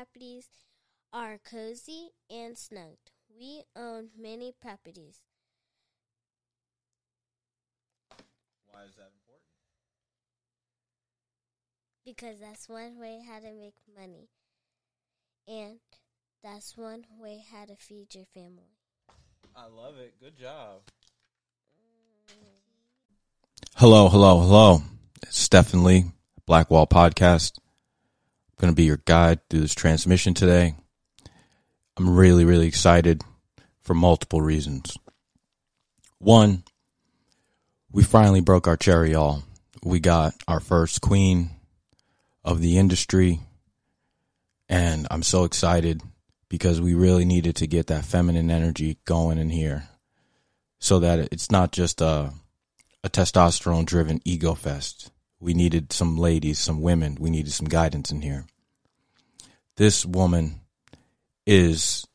properties are cozy and snug. We own many properties. Why is that important? because that's one way how to make money. And that's one way how to feed your family. I love it. Good job. Hello, hello, hello. It's Stephen Lee, Blackwall Podcast. Going to be your guide through this transmission today. I'm really, really excited for multiple reasons. One, we finally broke our cherry, y'all. We got our first queen of the industry. And I'm so excited because we really needed to get that feminine energy going in here so that it's not just a, a testosterone driven ego fest. We needed some ladies, some women. We needed some guidance in here. This woman is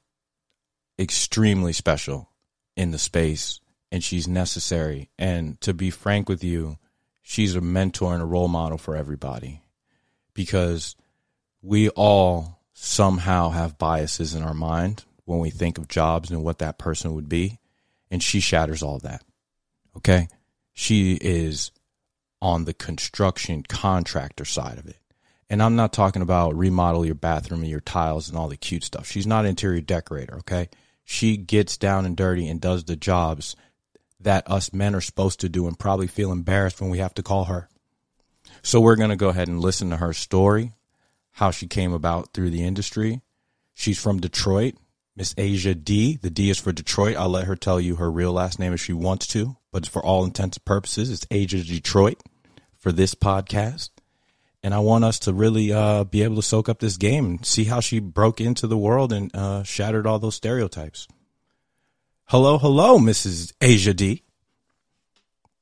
extremely special in the space and she's necessary. And to be frank with you, she's a mentor and a role model for everybody because we all somehow have biases in our mind when we think of jobs and what that person would be. And she shatters all that. Okay. She is on the construction contractor side of it. And I'm not talking about remodel your bathroom and your tiles and all the cute stuff. She's not interior decorator. Okay. She gets down and dirty and does the jobs that us men are supposed to do and probably feel embarrassed when we have to call her. So we're going to go ahead and listen to her story, how she came about through the industry. She's from Detroit, Miss Asia D. The D is for Detroit. I'll let her tell you her real last name if she wants to, but for all intents and purposes, it's Asia Detroit for this podcast. And I want us to really uh, be able to soak up this game and see how she broke into the world and uh, shattered all those stereotypes. Hello, hello, Mrs. Asia D.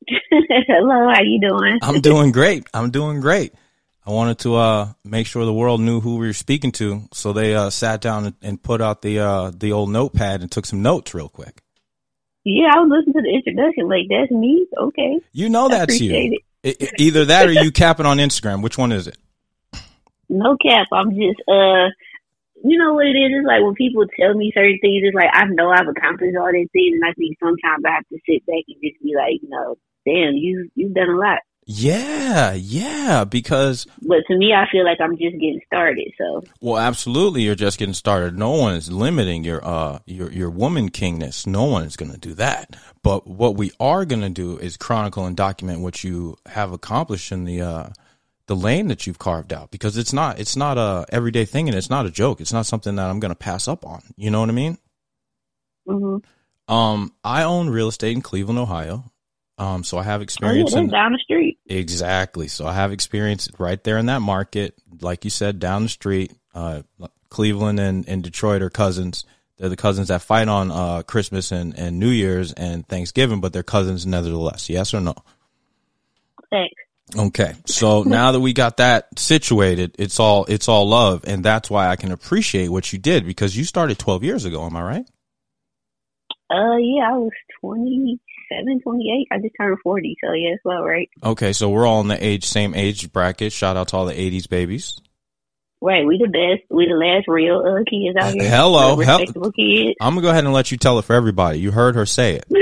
Hello, how you doing? I'm doing great. I'm doing great. I wanted to uh, make sure the world knew who we were speaking to, so they uh, sat down and, put out the uh, the old notepad and took some notes real quick. Yeah, I was listening to the introduction. Like that's me. Okay, you know that's you. It. It, either that or you capping on Instagram. Which one is it? No cap. I'm just uh, you know what it is. It's like when people tell me certain things. It's like I know I've accomplished all these things, and I think sometimes I have to sit back and just be like, you know, damn, you you've done a lot. Yeah, yeah, because But to me I feel like I'm just getting started, so Well, absolutely you're just getting started. No one is limiting your uh your your woman kingness. No one is going to do that. But what we are going to do is chronicle and document what you have accomplished in the uh the lane that you've carved out because it's not it's not a everyday thing and it's not a joke. It's not something that I'm going to pass up on. You know what I mean? Mhm. Um I own real estate in Cleveland, Ohio. Um, so I have experience oh, in, down the street. Exactly. So I have experience right there in that market. Like you said, down the street, uh, Cleveland and, and Detroit are cousins. They're the cousins that fight on uh, Christmas and, and New Year's and Thanksgiving, but they're cousins nevertheless. Yes or no? Thanks. Okay. So now that we got that situated, it's all it's all love, and that's why I can appreciate what you did because you started 12 years ago. Am I right? Uh, yeah, I was 20. 27, 28. I just turned 40, so yeah, it's well, right? Okay, so we're all in the age, same age bracket. Shout out to all the 80s babies. Right, we the best. We the last real uh, kids out here. Hello, respectable kids. I'm gonna go ahead and let you tell it for everybody. You heard her say it.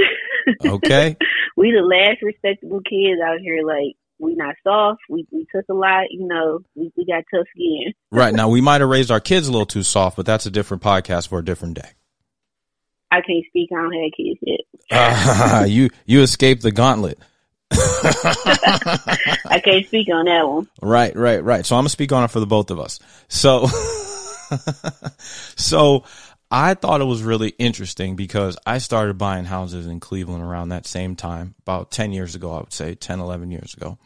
Okay. we the last respectable kids out here. Like we not soft. We we took a lot. You know, we we got tough skin. right now, we might have raised our kids a little too soft, but that's a different podcast for a different day. I can't speak. I don't have kids yet. uh, you you escaped the gauntlet. I can't speak on that one. Right, right, right. So I'm gonna speak on it for the both of us. So, so I thought it was really interesting because I started buying houses in Cleveland around that same time, about 10 years ago, I would say 10, 11 years ago.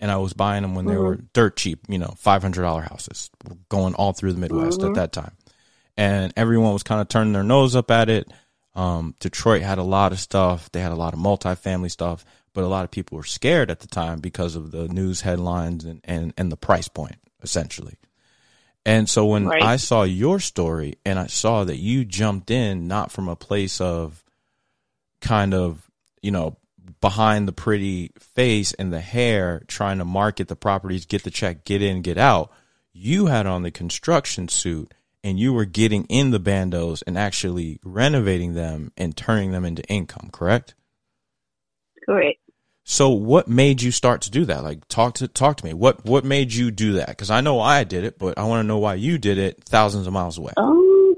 And I was buying them when they mm-hmm. were dirt cheap, you know, $500 houses going all through the Midwest mm-hmm. at that time. And everyone was kind of turning their nose up at it. Um, Detroit had a lot of stuff. They had a lot of multifamily stuff, but a lot of people were scared at the time because of the news headlines and, and, and the price point, essentially. And so when right. I saw your story and I saw that you jumped in not from a place of kind of, you know, behind the pretty face and the hair, trying to market the properties, get the check, get in, get out, you had on the construction suit and you were getting in the bandos and actually renovating them and turning them into income, correct? Correct. So what made you start to do that? Like talk to talk to me. What what made you do that? Cuz I know I did it, but I want to know why you did it thousands of miles away. Um,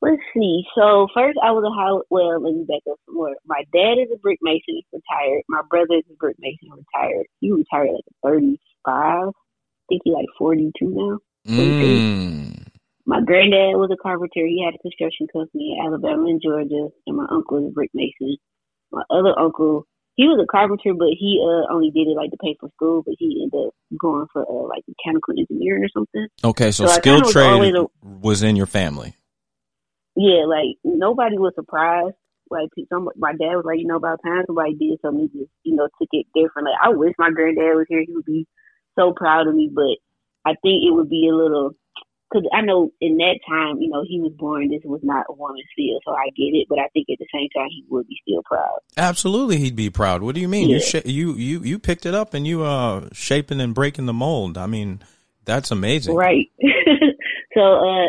let's see. So first, I was a how. Well, let me back up some more. My dad is a brick mason, he's retired. My brother is a brick mason, retired. He retired like thirty five. I think he's like forty two now. Mm. My granddad was a carpenter. He had a construction company in Alabama and Georgia, and my uncle was a brick mason. My other uncle, he was a carpenter, but he uh only did it like to pay for school. But he ended up going for uh, like mechanical engineering or something. Okay, so, So I skilled was trade a- was in your family. Yeah, like nobody was surprised. Like some, my dad was like, you know, about time somebody did something, he just you know took it differently. I wish my granddad was here; he would be so proud of me. But I think it would be a little because I know in that time, you know, he was born. This was not a woman's field, so I get it. But I think at the same time, he would be still proud. Absolutely, he'd be proud. What do you mean? You sh- you you you picked it up and you uh shaping and breaking the mold. I mean, that's amazing. Right. so uh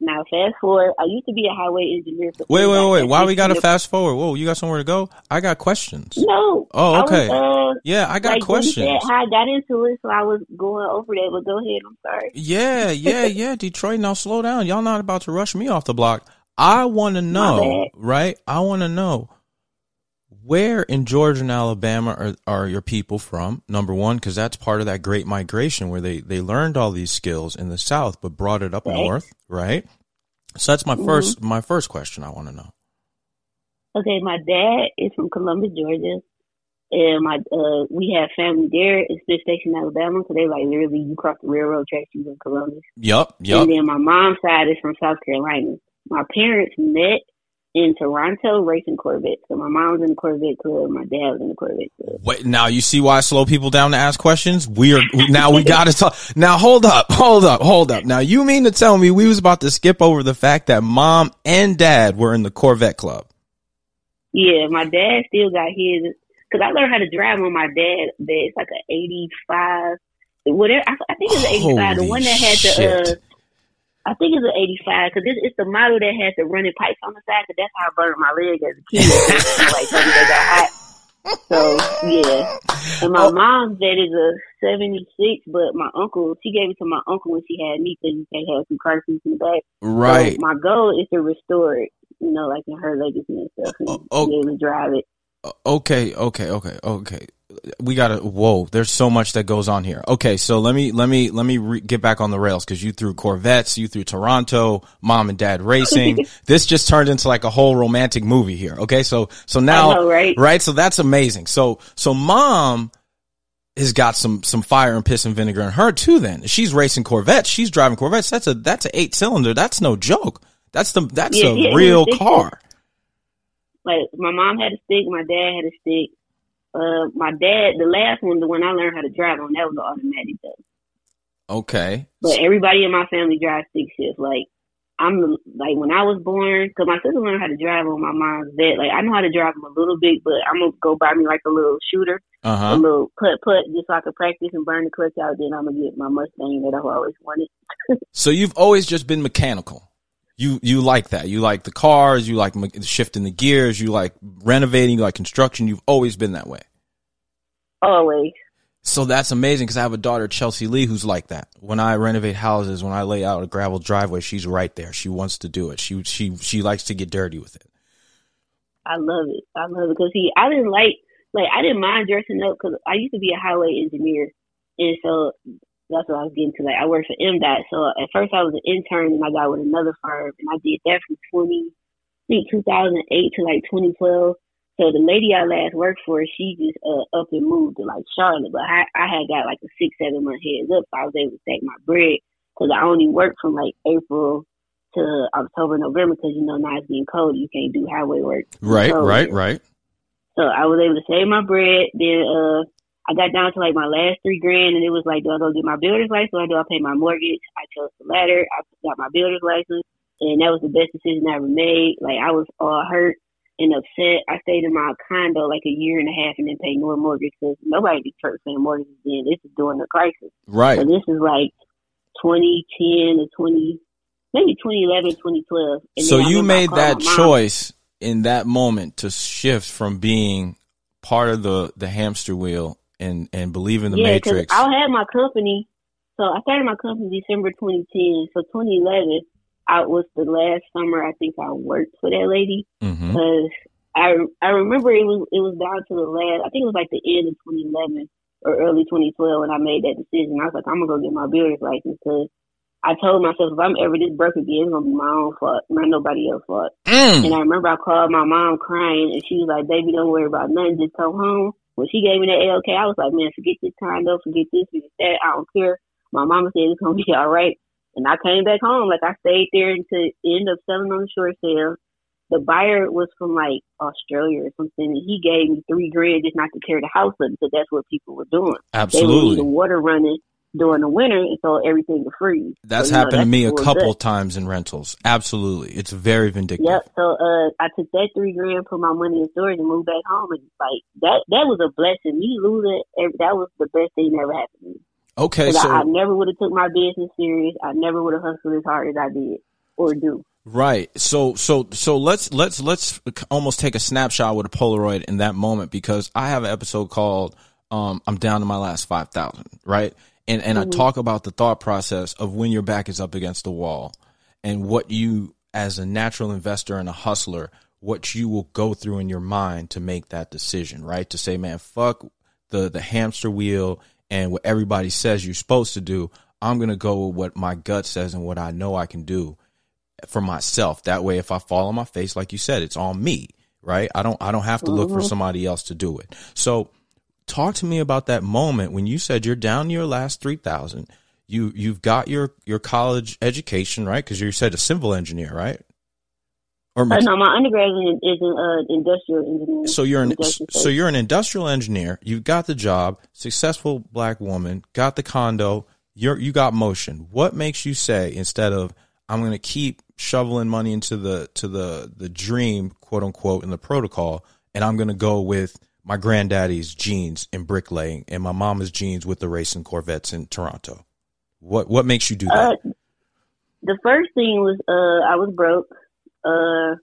now fast forward. I used to be a highway engineer. For Wait, wait, wait. Why we got to fast forward? Whoa, you got somewhere to go? I got questions. No. Oh, I okay. Was, uh, Yeah, I got like questions. said how I got into it, so I was going over that. But go ahead. I'm sorry. Yeah, yeah, yeah. Detroit, now slow down. Y'all not about to rush me off the block. I want to know, right? I want to know where in Georgia and Alabama are, are your people from? Number one, because that's part of that great migration where they, they learned all these skills in the South, but brought it up Right. north, right? So that's my Mhm. first, my first question I want to know. Okay, my dad is from Columbus, Georgia, and my uh we have family there in Smith Station, Alabama. So they like literally you cross the railroad tracks, you in Columbus. Yup, yup. And then my mom's side is from South Carolina. My parents met in Toronto racing Corvettes. So my mom was in the Corvette club, my dad was in the Corvette club. Wait, now you see why I slow people down to ask questions? We are now we got to talk. Now hold up, hold up, hold up. Now you mean to tell me we was about to skip over the fact that mom and dad were in the Corvette club? Yeah, my dad still got his because I learned how to drive on my dad. Bed. It's like an eighty-five, whatever. I, I think it's eighty-five. the one that had the, uh, I think it's an eighty-five because it's, it's the model that has the running pipes on the side. Because that's how I burned my leg as a kid. like something that got hot. So yeah, and my Oh. mom's bed is a seventy-six, but my uncle she gave it to my uncle when she had me because can't have some car seats in the back. Right. So my goal is to restore it, you know, like in her legacy and stuff, and Oh, oh. be able to drive it. Okay, okay, okay, okay. We gotta. Whoa, there's so much that goes on here. Okay, so let me let me let me re- get back on the rails because you threw Corvettes, you threw Toronto, mom and dad racing. this just turned into like a whole romantic movie here. Okay, so so now know, right? right? So that's amazing. So so mom has got some some fire and piss and vinegar in her too. Then she's racing Corvettes. She's driving Corvettes. That's a that's a eight cylinder. That's no joke. That's the that's Yeah, a yeah, real car. Like my mom had a stick, my dad had a stick. Uh, my dad, the last one, the one I learned how to drive on, that was an automatic though. Okay. But everybody in my family drives stick shift. Like I'm the, like when I was born, because my sister learned how to drive on my mom's vet. Like I know how to drive them a little bit, but I'm gonna go buy me like a little shooter, Uh a little putt putt, just so I can practice and burn the clutch out. Then I'm gonna get my Mustang that I've always wanted. So you've always just been mechanical. You you like that. You like the cars. You like shifting the gears. You like renovating. You like construction. You've always been that way. Always. So that's amazing because I have a daughter, Chelsea Lee, who's like that. When I renovate houses, when I lay out a gravel driveway, she's right there. She wants to do it. She she she likes to get dirty with it. I love it. I love it because see, I didn't like like I didn't mind dressing up because I used to be a highway engineer, and so that's what I was getting to. Like I worked for MDOT, so at first I was an intern, and I got with another firm, and I did that from twenty, I think two thousand eight to like twenty twelve. So the lady I last worked for, she just uh, up and moved to like Charlotte, but I I had got like a six seven month heads up, so I was able to take my bread because I only worked from like April to October, November because you know now it's getting cold, you can't do highway work. Right, right, right. so I was able to save my bread. Then uh, I got down to like my last three grand, and it was like, do I go get my builder's license or do I pay my mortgage? I chose the latter. I got my builder's license, and that was the best decision I ever made. Like I was all hurt and upset. I stayed in my condo like a year and a half and then paid no mortgage because nobody Detroit paying mortgages then. This is during the crisis. Right. So this is like 2010 to maybe 2011, 2012. And So you made that choice in that moment to shift from being part of the the hamster wheel and and believe in the yeah, matrix. I had my company. So I started my company December 2010. So 2011, I was the last summer I think I worked for that lady because I I remember it was it was down to the last. I think it was like the end of 2011 or early 2012 when I made that decision. I was like, I'm gonna go get my builder's license because I told myself if I'm ever this broke again, it's gonna be my own fault, not nobody else's fault. Mm. And I remember I called my mom crying, and she was like, "Baby, don't worry about nothing. Just come home." When she gave me that AOK, I was like, "Man, forget this time condo, forget this, forget that. I don't care." My mama said it's gonna be all right, and I came back home. Like I stayed there until ended up selling on the short sale. The buyer was from like Australia or something, and he gave me three grand just not to tear the house up because that's what people were doing. They would leave the Absolutely. water running during the winter, and so everything would freeze. That's So, you know, happened to me a couple good. times in rentals. Absolutely. It's very vindictive. Yep. So uh, I took that three grand, put my money in storage, and moved back home. And like that, that was a blessing. Me losing, that was the best thing that ever happened to me. Okay, 'Cause I, I never would have took my business serious. I never would have hustled as hard as I did or do. right. So so so let's let's let's almost take a snapshot with a Polaroid in that moment because I have an episode called um I'm down to my last 5000, right? And and I mm-hmm. talk about the thought process of when your back is up against the wall and what you as a natural investor and a hustler what you will go through in your mind to make that decision, right? To say, man, fuck the the hamster wheel and what everybody says you're supposed to do. I'm gonna go with what my gut says and what I know I can do for myself. That way, if I fall on my face, like you said, it's on me, right? I don't I don't have to look for mm-hmm. somebody else to do it. So, talk to me about that moment when you said you're down your last three thousand. You you've got your your college education, right? Because you said a civil engineer, right? Or Uh, no, my undergraduate is is in uh, industrial engineering. so you're an Industrial so you're an industrial engineer. You've got the job, successful black woman, got the condo. You're you got motion. What makes you say instead of I'm going to keep shoveling money into the to the the dream, quote unquote, in the protocol, and I'm going to go with my granddaddy's genes in bricklaying and my mama's genes with the racing Corvettes in Toronto. What what makes you do that? Uh, the first thing was uh, I was broke. Uh,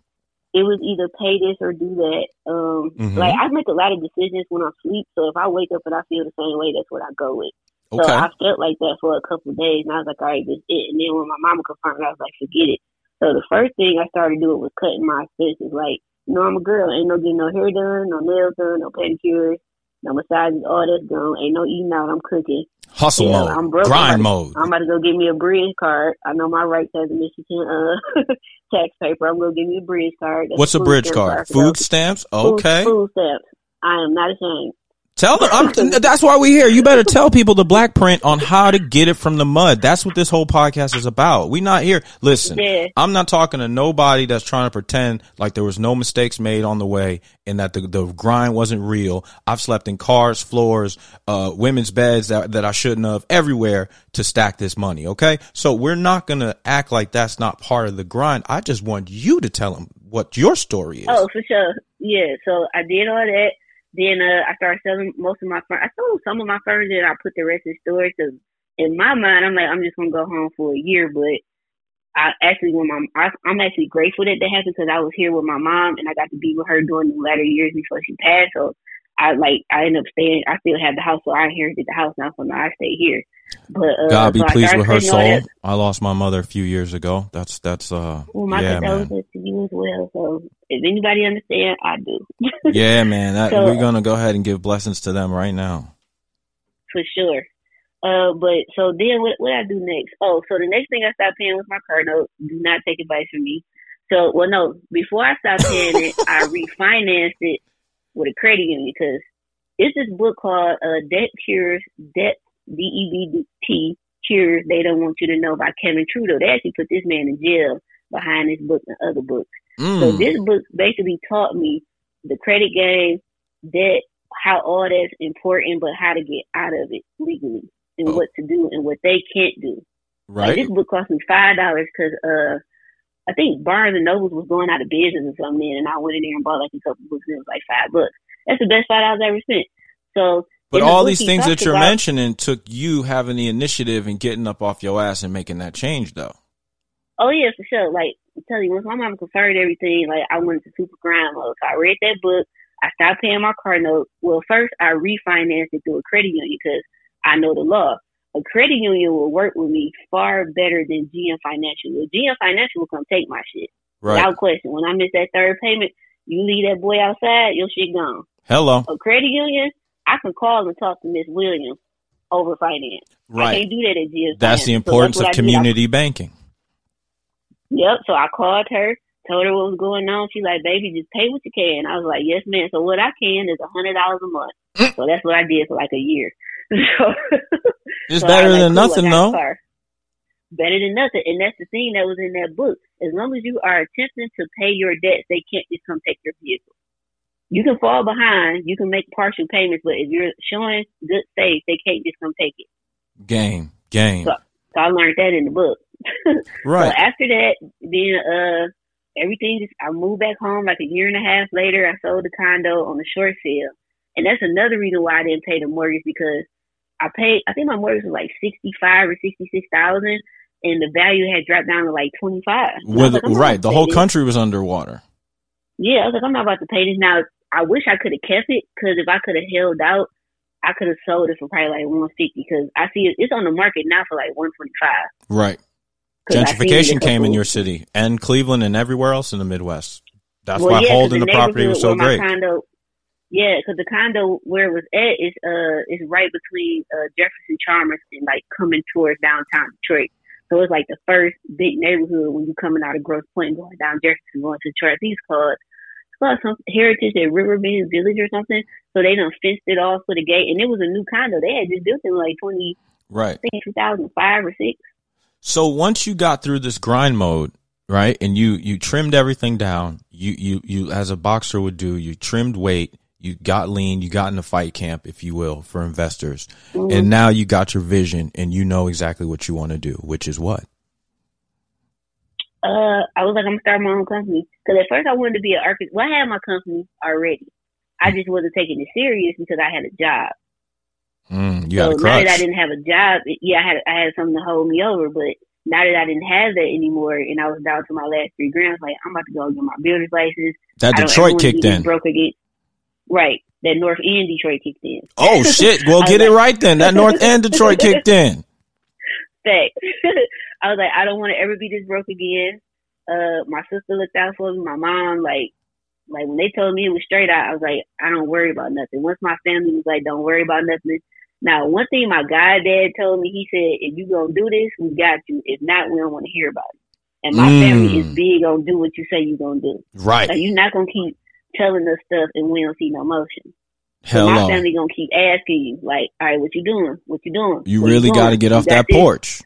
it was either pay this or do that. Um, Mhm. Like I make a lot of decisions when I sleep. So if I wake up and I feel the same way, that's what I go with. So okay, I felt like that for a couple of days, and I was like, all right, this it. And then when my mama confirmed, I was like, forget it. So the first thing I started doing was cutting my expenses. Like, you know, I'm a girl. Ain't no getting no hair done, no nails done, no pedicures, no massages. All that's gone. Ain't no eating out. I'm cooking. hustle mode, I'm broke. grind I'm mode. I'm about to go get me a bridge card. I know my rights as a Michigan uh, tax paper. I'm gonna give me a bridge card. That's What's a bridge card? Food stamps. Food- Okay. Food stamps. I am not ashamed. Tell them. I'm, that's why we're here. You better tell people the black print on how to get it from the mud. That's what this whole podcast is about. We not here. Listen, Yeah. I'm not talking to nobody that's trying to pretend like there was no mistakes made on the way and that the, the grind wasn't real. I've slept in cars, floors, uh, women's beds that, that I shouldn't have everywhere to stack this money. Okay. So we're not going to act like that's not part of the grind. I just want you to tell them what your story is. Oh, for sure. Yeah. So I did all that. Then uh, I started selling most of my furniture. I sold some of my furniture and I put the rest in storage. Cause in my mind, I'm like, I'm just gonna go home for a year. But I actually, when my I, I'm actually grateful that that happened because I was here with my mom and I got to be with her during the latter years before she passed. So I like I ended up staying. I still have the house, so I inherited the house now. So now I stay here. But uh, God be so pleased with her soul. that. I lost my mother a few years ago. That's that's uh Well, my yeah man. condolences to you as well. So if anybody understand, I do. Yeah man, that, So- we're gonna go ahead and give blessings to them right now. for sure. Uh, but so then what what I do next? Oh, so the next thing I stopped paying was my car note. Do not take advice from me. So well, no, before I stopped paying it, I refinanced it with a credit union because it's this book called uh, Debt Cures Debt D E B T Cures They Don't Want You to Know by Kevin Trudeau. They actually put this man in jail behind this book and other books. So Mm. this book basically taught me the credit game, debt, how all that's important, but how to get out of it legally and Oh. what to do and what they can't do. Like Right? this book cost me five dollars because uh, I think Barnes and Nobles was going out of business or something, and I went in there and bought like a couple books and it was like five bucks. That's the best five dollars I ever spent. So, But all these things that you're mentioning took you having the initiative and getting up off your ass and making that change though. Oh yeah, for sure. Like I'm telling you, once my mom confirmed everything, like I went to super grind mode. So I read that book. I stopped paying my car note. Well, first I refinanced it through a credit union because I know the law. A credit union will work with me far better than GM Financial. GM Financial will come take my shit. Right. Without question. When I miss that third payment, you leave that boy outside, your shit gone. Hello. A credit union, I can call and talk to Miss Williams over finance. Right. I can't do that at GM. That's the Financial. So importance of did. I community banking. Yep. So I called her, told her what was going on. She's like, "Baby, just pay what you can." I was like, "Yes, ma'am." So what I can is a hundred dollars a month. Mm. So that's what I did for like a year. so It's so better like, than cool, nothing, though. car. Better than nothing, and that's the thing that was in that book. As long as you are attempting to pay your debts, they can't just come take your vehicle. You can fall behind, you can make partial payments, but if you're showing good faith, they can't just come take it. Game, game. So, so I learned that in the book. Right. So after that, then uh, everything just I moved back home like a year and a half later. I sold the condo on the short sale, and that's another reason why I didn't pay the mortgage because I paid. I think my mortgage was like sixty five or sixty six thousand, and the value had dropped down to like twenty five. With, right. The whole country was underwater. Yeah, I was like, I'm not about to pay this now. I wish I could have kept it because if I could have held out, I could have sold it for probably like one fifty. Because I see it, it's on the market now for like one twenty five. Right. Gentrification came in your city and Cleveland and everywhere else in the Midwest. That's Well, why yeah, holding the property was so great. Condo, yeah, because the condo where it was at is uh is right between uh Jefferson Chalmers and like coming towards downtown Detroit. So it's like the first big neighborhood when you're coming out of Grosse Pointe and going down Jefferson going to Detroit. Think called it's some Heritage at Riverbend Village or something. So they done fenced it off with a gate, and it was a new condo. They had just built it in like twenty, Right. I think two thousand five or six. So once you got through this grind mode, right, and you you trimmed everything down, you you you as a boxer would do, you trimmed weight, you got lean, you got in the fight camp, if you will, for investors, Mm-hmm. and now you got your vision and you know exactly what you want to do, which is what. Uh, I was like, I'm gonna start my own company because at first I wanted to be an architect. Well, I had my company already. I just wasn't taking it serious because I had a job. Mm, you so now that I didn't have a job, yeah, I had I had something to hold me over. But now that I didn't have that anymore, and I was down to my last three grams, like I'm about to go get my builder's license. That I don't ever Detroit kicked in. Broke again. Right, that North End Detroit kicked in. Oh shit! Well, get it right then. That North End Detroit kicked in. Fact. I was like, I don't want to ever be this broke again. Uh, my sister looked out for me. My mom, like, like when they told me it was straight out, I was like, I don't worry about nothing. Once my family was like, don't worry about nothing. Now, one thing my god dad told me, he said, if you gonna do this, we got you. If not, we don't want to hear about it. And my Mm. family is big on do what you say you're gonna do. Right. Like, you're not gonna keep telling us stuff and we don't see no motion. So my family gonna keep asking you, like, all right, what you doing? What you doing? You What really doing? got to get off that this? porch.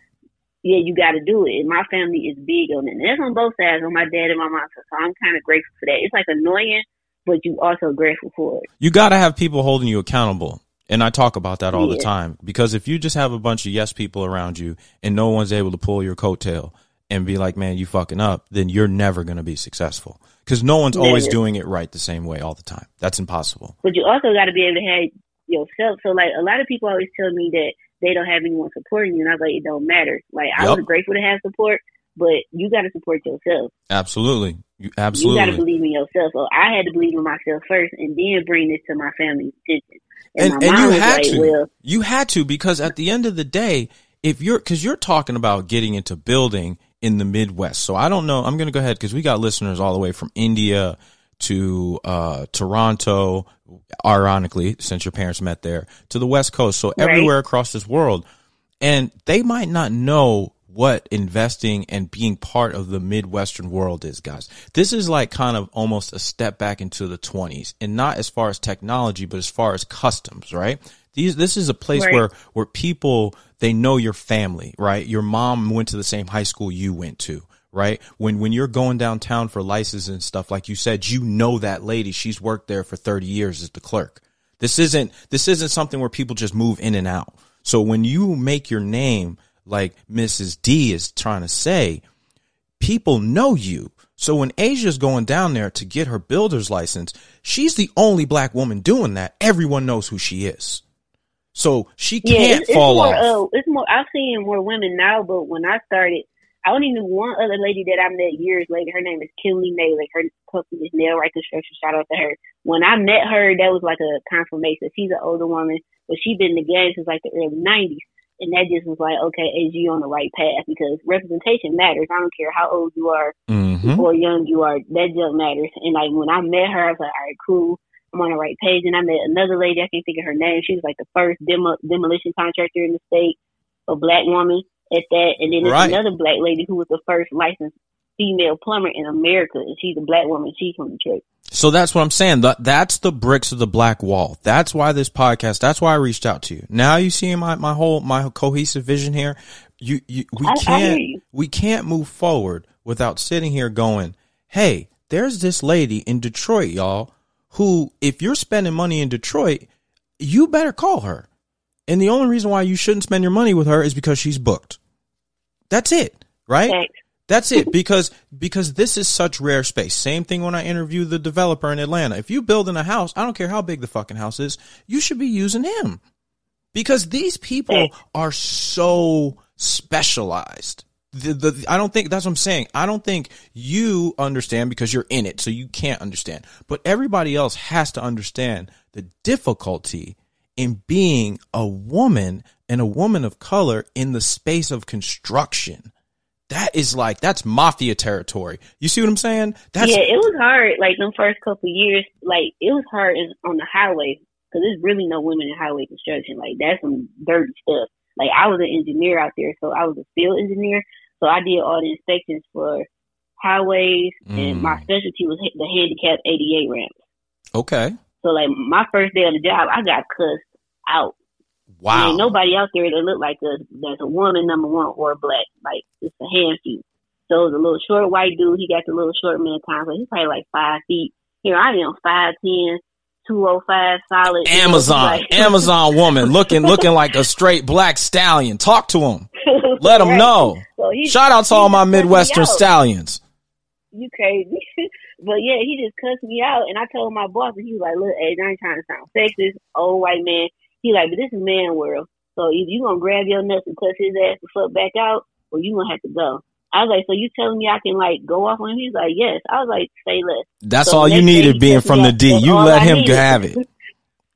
Yeah, you got to do it. And my family is big on it. And that's on both sides, on my dad and my mom. So I'm kind of grateful for that. It's like annoying, but you also grateful for it. You got to have people holding you accountable. And I talk about that all the time because if you just have a bunch of yes people around you and no one's able to pull your coattail and be like, man, you fucking up, then you're never going to be successful because no one's always doing it right the same way all the time. That's impossible. But you also got to be able to have yourself. So like a lot of people always tell me that they don't have anyone supporting you, and I was like, it don't matter. Like I was grateful to have support, but you got to support yourself. Absolutely. You, You got to believe in yourself. So I had to believe in myself first, and then bring this to my family's attention. and, my and mom you had like, to. well, you had to because at the end of the day, if you're because you're talking about getting into building in the Midwest. So I don't know. I'm going to go ahead because we got listeners all the way from India to uh, Toronto. Ironically, since your parents met there, to the West Coast. So Right. everywhere across this world, and they might not know what investing and being part of the Midwestern world is, guys. This is like kind of almost a step back into the 20s and not as far as technology, but as far as customs, right? These, this is a place Right. where, where people, they know your family, right? Your mom went to the same high school you went to, right? When, when you're going downtown for licenses and stuff, like you said, you know that lady. She's worked there for 30 years as the clerk. This isn't, this isn't something where people just move in and out. So when you make your name, like Mrs. D is trying to say, people know you. So when Asia's going down there to get her builder's license, she's the only black woman doing that. Everyone knows who she is. So she can't it's, it's fall more. off. Uh, it's more. I've seen more women now, but when I started, I only knew one other lady that I met years later. Her name is Kimberly Naylor. Her company is Nail Right Construction. Shout out to her. When I met her, that was like a confirmation. She's an older woman, but she's been in the game since like the early '90s, and that just was like, okay, is you on the right path? Because representation matters. I don't care how old you are Mm-hmm. or young you are. That just matters. And like when I met her, I was like, all right, cool. I'm on the right page. And I met another lady. I can't think of her name. She was like the first demo- demolition contractor in the state, a black woman at that. And then there's Right. another black lady who was the first licensed female plumber in America. And she's a black woman. She's from Detroit. So that's what I'm saying. That that's the bricks of the black wall. That's why this podcast. That's why I reached out to you. Now you see my my whole my cohesive vision here. You you we I- I can't you. we can't move forward without sitting here going, "Hey, there's this lady in Detroit, y'all, who if you're spending money in Detroit, you better call her." And the only reason why you shouldn't spend your money with her is because she's booked. That's it, right? Thanks. That's it because because this is such rare space. Same thing when I interview the developer in Atlanta. If you build in a house, I don't care how big the fucking house is, you should be using him. Because these people are so specialized. The, the I don't think that's what I'm saying. I don't think you understand because you're in it, so you can't understand. But everybody else has to understand the difficulty in being a woman and a woman of color in the space of construction. That is like that's mafia territory. You see what I'm saying? That's yeah, it was hard. Like the first couple years, like it was hard on the highway because there's really no women in highway construction. Like that's some dirty stuff. Like I was an engineer out there, so I was a field engineer. So I did all the inspections for highways, and Mm. my specialty was the handicap ADA ramps. okay. So like my first day on the job, I got cussed out. Wow. Ain't nobody out there that look like us that's a woman number one or black. Like it's a handful. So the little short white dude. He got the little short man time, so he's probably like five feet. Here I am, five ten, two oh five, solid. Amazon, like- Amazon woman looking looking like a straight black stallion. Talk to him. Let him Right. know. So Shout out to all my just cussed me Midwestern stallions. You crazy. but yeah, he just cussed me out and I told my boss and he was like, Look, Age, I ain't trying to sound sexist, old white man. He like, but this is man world. So either you gonna grab your nuts and cuss his ass the fuck back out or you gonna have to go. I was like, So you telling me I can like go off on him? He's like, Yes. I was like, say less. That's So all you needed being from the. D. You let I him needed. have it.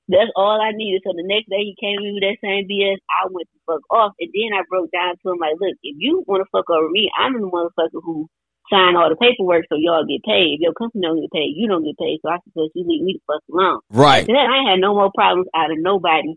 That's all I needed. So the next day he came in with that same BS. I went the fuck off, and then I broke down to him like, "Look, if you want to fuck over me, I'm the motherfucker who signed all the paperwork so y'all get paid. If your company don't get paid, you don't get paid. So I suggest you leave me the fuck alone." Right. After that, I had no more problems out of nobody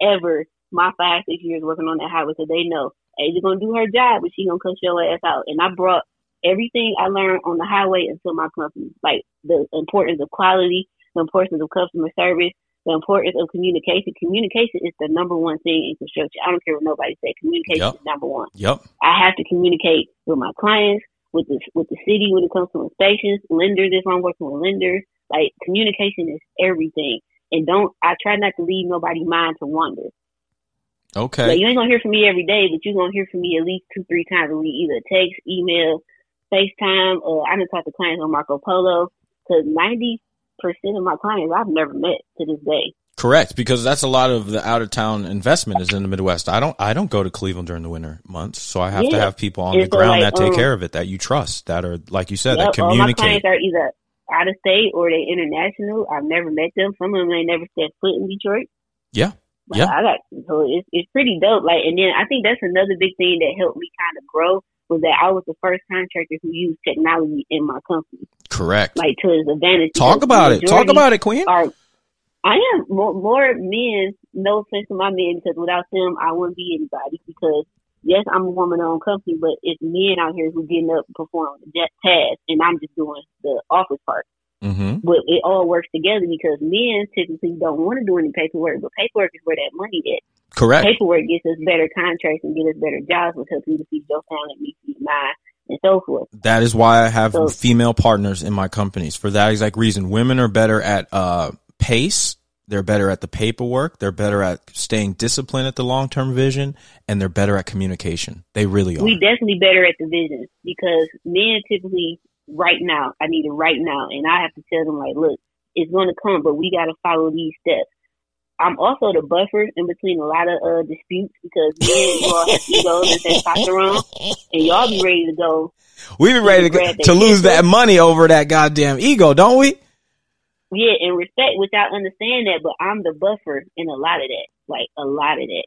ever. My five six years working on that highway, so they know, hey, you're gonna do her job, but she gonna cuss your ass out. And I brought everything I learned on the highway into my company, like the importance of quality, the importance of customer service, the importance of communication. Communication is the number one thing in construction. I don't care what nobody say. Communication Yep. is number one. Yep. I have to communicate with my clients, with the with the city when it comes to inspections, lenders if I'm working with lenders. Like communication is everything. And don't I try not to leave nobody mind to wander. Like, Okay. you ain't gonna hear from me every day, but you're gonna hear from me at least two, three times a week, either text, email, FaceTime, or I done talk to clients on Marco Polo. Cause ninety percent of my clients I've never met to this day. Correct, because that's a lot of the out of town investment is in the Midwest. I don't I don't go to Cleveland during the winter months, so I have to have people on And the ground like, that take um, care of it, that you trust, that are like you said, that Yep, all my communicate. clients are either out of state or they international. I've never met them. Some of them they never stepped foot in Detroit. Yeah. But Yeah. I got so it's it's pretty dope. Like, and then I think that's another big thing that helped me kind of grow was that I was the first contractor who used technology in my company, Correct. like to his advantage. Talk about it. Talk about it, Queen. Are I am more, more men. No offense to my men, because without them, I wouldn't be anybody. Because yes, I'm a woman-owned company, but it's men out here who getting up and performing the jet task, and I'm just doing the office part. Mm-hmm. but it all works together because men typically don't want to do any paperwork, but paperwork is where that money is. Correct. Paperwork gets us better contracts and get us better jobs, which helps you to feed your family, me feed mine, and so forth. That is why I have So- female partners in my companies for that exact reason. Women are better at uh, pace. They're better at the paperwork. They're better at staying disciplined at the long term vision, and they're better at communication. They really are. We definitely better at the vision because men typically right now, I need it right now, and I have to tell them like, look, it's going to come, but we got to follow these steps. I'm also the buffer in between a lot of uh, disputes because men all have egos and testosterone, and y'all be ready to go. We be ready to, to lose that money over that goddamn ego, don't we? Yeah, and respect, which I understand that, but I'm the buffer in a lot of that, like a lot of that.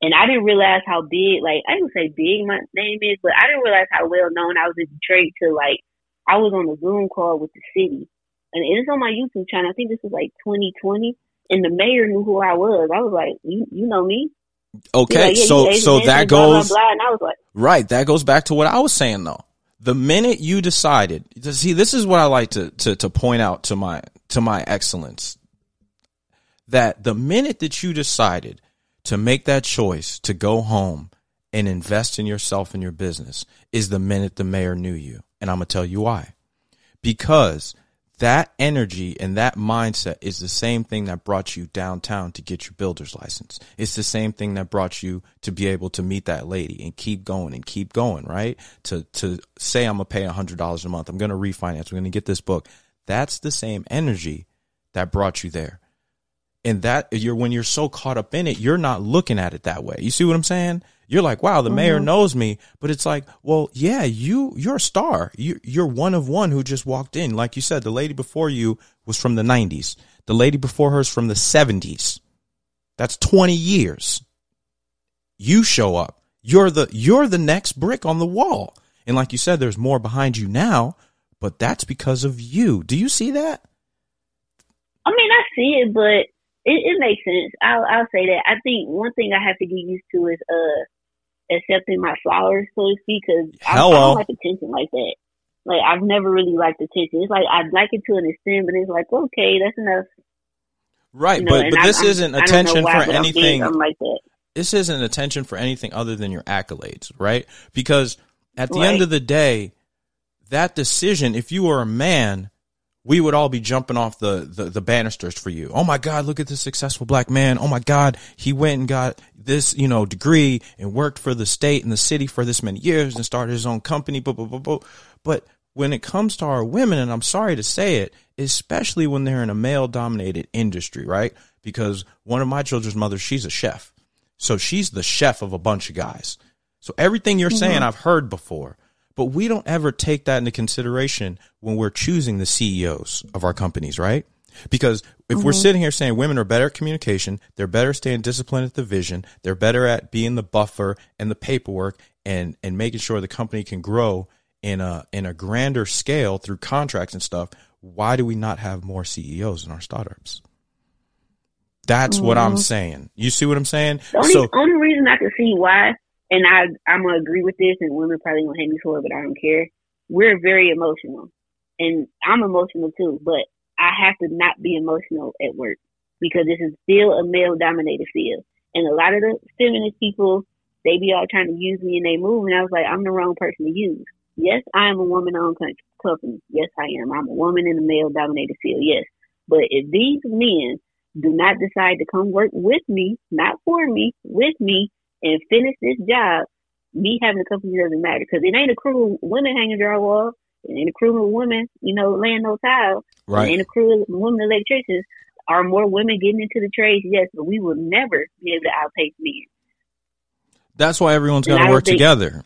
And I didn't realize how big, like I didn't say big my name is, but I didn't realize how well known I was in Detroit to like I was on a Zoom call with the city, and it's on my YouTube channel. I think this was like 2020, and the mayor knew who I was. I was like, you, you know me. Okay, like, yeah, so so that goes blah, blah, and I was like, right. That goes back to what I was saying though. The minute you decided to see, this is what I like to to to point out to my to my excellence. That the minute that you decided to make that choice to go home and invest in yourself and your business is the minute the mayor knew you. And I'm going to tell you why. Because that energy and that mindset is the same thing that brought you downtown to get your builder's license. It's the same thing that brought you to be able to meet that lady and keep going and keep going, right? To, to say I'm going to pay $100 a month. I'm going to refinance. I'm going to get this book. That's the same energy that brought you there. And that you're, when you're so caught up in it, you're not looking at it that way. You see what I'm saying? you're like, wow, the mm-hmm. mayor knows me. But it's like, well, yeah, you, you're a star. You, you're one of one who just walked in. Like you said, the lady before you was from the 90s. The lady before her is from the 70s. That's 20 years. You show up. You're the, you're the next brick on the wall. And like you said, there's more behind you now, but that's because of you. Do you see that? I mean, I see it, but it, it makes sense. I'll, I'll say that. I think one thing I have to get used to is, uh, accepting my flowers, so to speak, because I, I, don't like attention like that. Like I've never really liked attention. It's like I'd like it to an extent, but it's like okay, that's enough. Right, you know, but but this I, isn't attention why, for anything. I'm like that. This isn't attention for anything other than your accolades, right? Because at the right. end of the day, that decision, if you were a man, we would all be jumping off the, the, the banisters for you. Oh my God, look at this successful black man. Oh my God, he went and got this, you know, degree and worked for the state and the city for this many years and started his own company. Blah, blah, blah, blah. But when it comes to our women, and I'm sorry to say it, especially when they're in a male dominated industry, right? Because one of my children's mothers, she's a chef. So she's the chef of a bunch of guys. So everything you're mm-hmm. saying, I've heard before. But we don't ever take that into consideration when we're choosing the CEOs of our companies, right? Because if mm-hmm. we're sitting here saying women are better at communication, they're better staying disciplined at the vision, they're better at being the buffer and the paperwork and and making sure the company can grow in a in a grander scale through contracts and stuff, why do we not have more CEOs in our startups? That's mm-hmm. what I'm mm-hmm. saying. You see what I'm saying? The only, so, only reason I can see why and I I'm gonna agree with this, and women probably gonna hate me for it, but I don't care. We're very emotional, and I'm emotional too. But I have to not be emotional at work because this is still a male dominated field, and a lot of the feminist people they be all trying to use me and they move, and I was like, I'm the wrong person to use. Yes, I am a woman owned company. Yes, I am. I'm a woman in a male dominated field. Yes, but if these men do not decide to come work with me, not for me, with me, and finish this job, me having a company doesn't matter because it ain't a crew of women hanging drywall. It ain't a crew of women, you know, laying no tile. Right. It ain't a crew of women electricians. Are more women getting into the trades? Yes, but we will never be able to outpace men. That's why everyone's got to work think, together.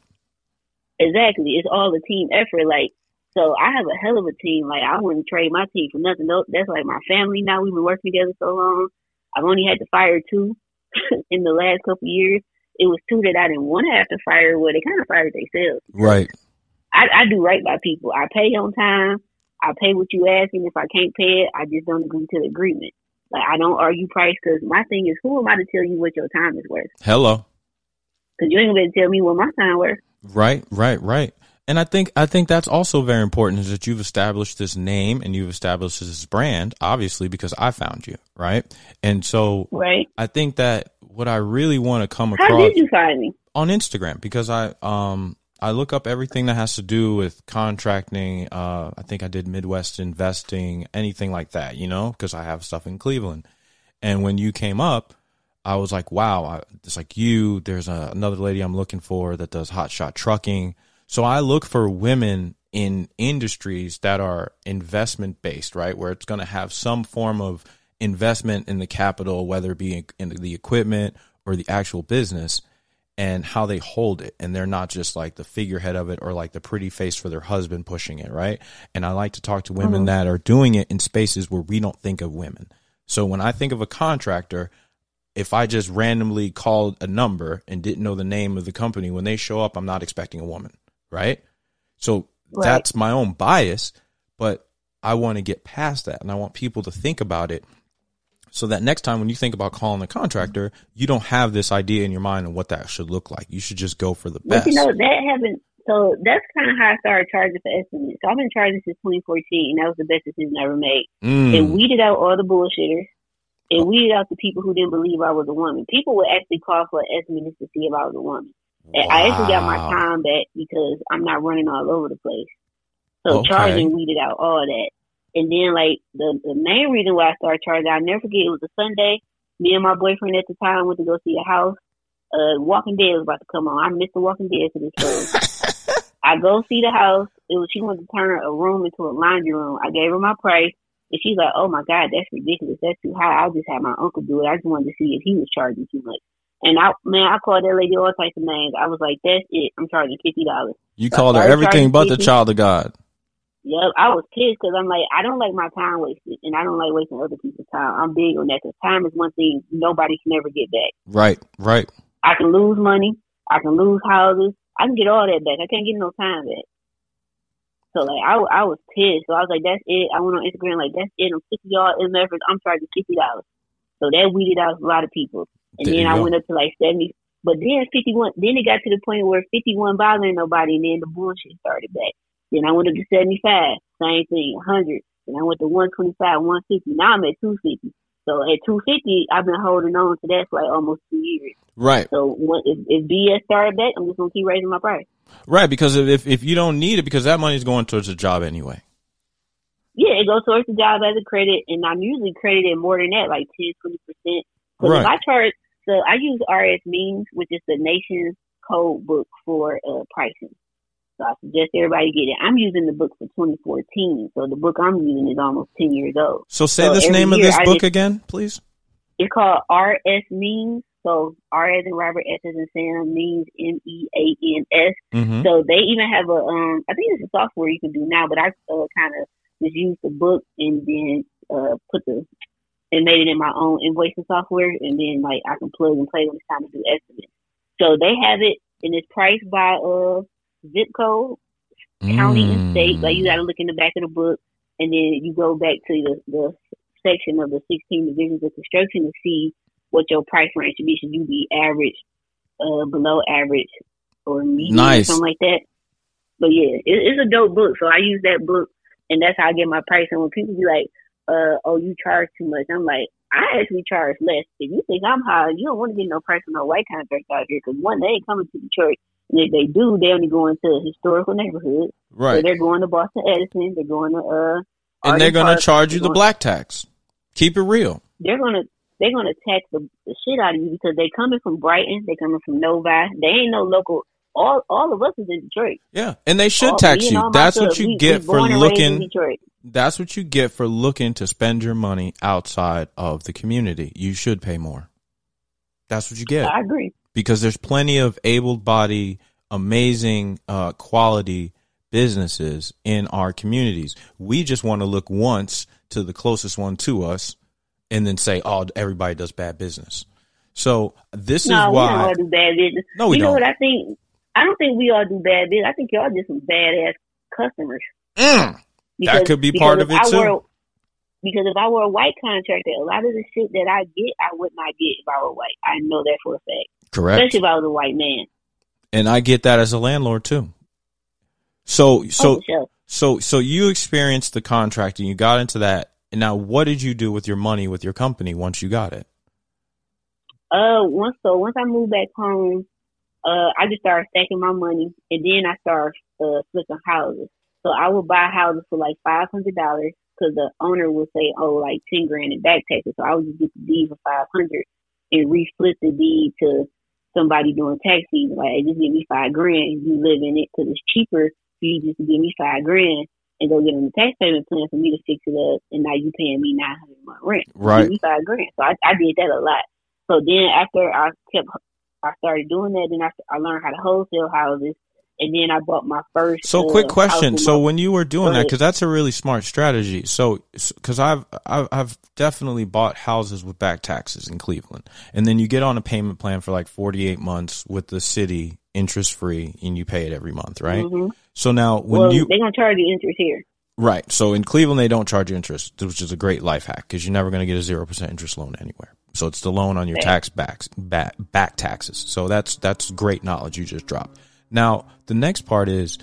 Exactly. It's all a team effort. Like, so I have a hell of a team. Like, I wouldn't trade my team for nothing. That's like my family now. We've been working together so long. I've only had to fire two in the last couple years it was two that I didn't want to have to fire. Well, they kind of fired themselves. Right. I, I do right by people. I pay on time. I pay what you ask, and if I can't pay it, I just don't agree to the agreement. Like I don't argue price because my thing is, who am I to tell you what your time is worth? Hello. Because you ain't gonna be able to tell me what my time is worth. Right, right, right. And I think I think that's also very important is that you've established this name and you've established this brand, obviously because I found you, right? And so right. I think that what I really want to come across. How did you find me? On Instagram because I um I look up everything that has to do with contracting. Uh, I think I did Midwest investing, anything like that, you know, because I have stuff in Cleveland. And when you came up, I was like, wow, I, it's like you. There's a, another lady I'm looking for that does hot shot trucking. So I look for women in industries that are investment based, right? Where it's going to have some form of investment in the capital, whether it be in the equipment or the actual business, and how they hold it. And they're not just like the figurehead of it or like the pretty face for their husband pushing it, right? And I like to talk to women mm-hmm. that are doing it in spaces where we don't think of women. So when I think of a contractor, if I just randomly called a number and didn't know the name of the company, when they show up, I'm not expecting a woman, right? So right. that's my own bias, but I want to get past that and I want people to think about it so that next time when you think about calling a contractor, you don't have this idea in your mind of what that should look like. You should just go for the best. But you know, that haven't, so that's kind of how I started charging for estimates. So I've been charging since 2014. and That was the best decision I ever made. Mm. It weeded out all the bullshitters. It oh. weeded out the people who didn't believe I was a woman. People would actually call for an estimate to see if I was a woman. Wow. I actually got my time back because I'm not running all over the place. So okay. charging weeded out all that. And then like the, the main reason why I started charging, I'll never forget, it was a Sunday. Me and my boyfriend at the time went to go see a house. Uh, Walking Dead was about to come on. I missed the Walking Dead for this show. I go see the house. It was she wanted to turn a room into a laundry room. I gave her my price, and she's like, "Oh my god, that's ridiculous. That's too high. I'll just had my uncle do it. I just wanted to see if he was charging too much." And I, man, I called that lady all types of names. I was like, "That's it. I'm charging fifty dollars." You so called her everything but 50. the child of God. Yep, I was pissed because I'm like, I don't like my time wasted, and I don't like wasting other people's time. I'm big on that because time is one thing nobody can ever get back. Right, right. I can lose money, I can lose houses, I can get all that back. I can't get no time back. So like, I, I was pissed. So I was like, that's it. I went on Instagram like, that's it. I'm sick of y'all in efforts. I'm charging fifty dollars. So that weeded out a lot of people. And there then I go. went up to like seventy. But then fifty one. Then it got to the point where fifty one bothering nobody, and then the bullshit started back. Then I went up to 75, same thing, 100. Then I went to 125, 150. Now I'm at 250. So at 250, I've been holding on to that for like almost two years. Right. So if, if BS started back, I'm just gonna keep raising my price. Right, because if if you don't need it, because that money's going towards a job anyway. Yeah, it goes towards the job as a credit, and I'm usually credited more than that, like 10, 20 percent. So right. if I charge, so I use RS Means, which is the nation's code book for uh, pricing. So I suggest everybody get it. I'm using the book for 2014, so the book I'm using is almost 10 years old. So say so this name of this I book just, again, please. It's called RS Means. So R as in Robert, S as in Sam, means M E A N S. Mm-hmm. So they even have a um, I think it's a software you can do now, but I uh, kind of just used the book and then uh put the and made it in my own invoicing software, and then like I can plug and play when it's time to do estimates. So they have it, and it's priced by uh zip code, county, mm. and state. Like you got to look in the back of the book, and then you go back to the, the section of the 16 divisions of construction to see what your price range should be. Should you be average, uh, below average, or medium, nice. or something like that? But yeah, it, it's a dope book. So I use that book, and that's how I get my price. And when people be like, uh, "Oh, you charge too much," I'm like, I actually charge less. If you think I'm high, you don't want to get no price on no white contract out here because one, they ain't coming to Detroit. And if they do, they only go into historical neighborhoods. Right. So they're going to Boston Edison. They're going to uh. And they're going to charge you the black tax. Keep it real. They're going to they're going to tax the, the shit out of you because they're coming from Brighton. They're coming from Novi. They ain't no local. All all of us is in Detroit. Yeah, and they should all, tax you. That's what you we, get we for looking. That's what you get for looking to spend your money outside of the community. You should pay more. That's what you get. I agree because there's plenty of able-bodied, amazing uh, quality businesses in our communities. We just want to look once to the closest one to us, and then say, "Oh, everybody does bad business." So this no, is why we don't do bad business. No, we you don't. know what I think? I don't think we all do bad business. I think y'all just some badass customers. Mm, because, that could be part of it too. Were, because if I were a white contractor, a lot of the shit that I get, I would not get if I were white. I know that for a fact. Correct. Especially if I was a white man. And I get that as a landlord too. So so oh, sure. so so you experienced the contracting, you got into that, and now what did you do with your money with your company once you got it? Uh, once so once I moved back home, uh, I just started stacking my money, and then I started uh, flipping houses. So I would buy houses for like five hundred dollars because the owner would say, "Oh, like ten grand in back taxes." So I would just get the deed for five hundred and reflip the deed to somebody doing taxis, like, hey, just give me five grand, you live in it because it's cheaper for you just to give me five grand and go get on the tax payment plan for me to fix it up, and now you paying me nine hundred a month rent, Right. Give me five grand. So I, I did that a lot. So then after I kept, I started doing that. Then I, I learned how to wholesale houses, and then I bought my first. So, uh, quick question. So, my- when you were doing that, because that's a really smart strategy. So, because I've, I've I've definitely bought houses with back taxes in Cleveland, and then you get on a payment plan for like forty eight months with the city, interest free, and you pay it every month, right? Mhm. So now, when well, you they're gonna charge you interest here. right, so in Cleveland they don't charge interest, which is a great life hack because you're never going to get a zero percent interest loan anywhere. So it's the loan on your Right. tax backs back back taxes. So that's that's great knowledge you just dropped. Now the next part is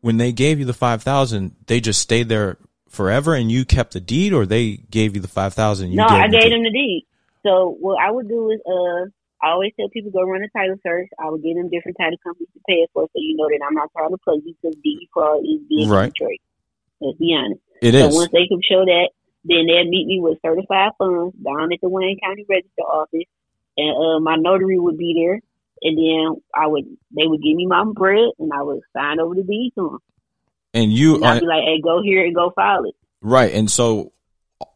when they gave you the five thousand, they just stayed there forever, and you kept the deed, or they gave you the five thousand. No, I gave them the deed. So what I would do is, uh, I always tell people go run a title search. I would give them different title companies to pay it for, so you know that I'm not trying to plug you because deed fraud is big Right. Detroit. Let's be honest. It So is once they can show that, then they'll meet me with certified funds down at the Wayne County Register office, and uh, my notary would be there. And then I would, they would give me my bread, and I would sign over the deed to them. and you And I'd are be like, "Hey, go here and go file it." right. And so,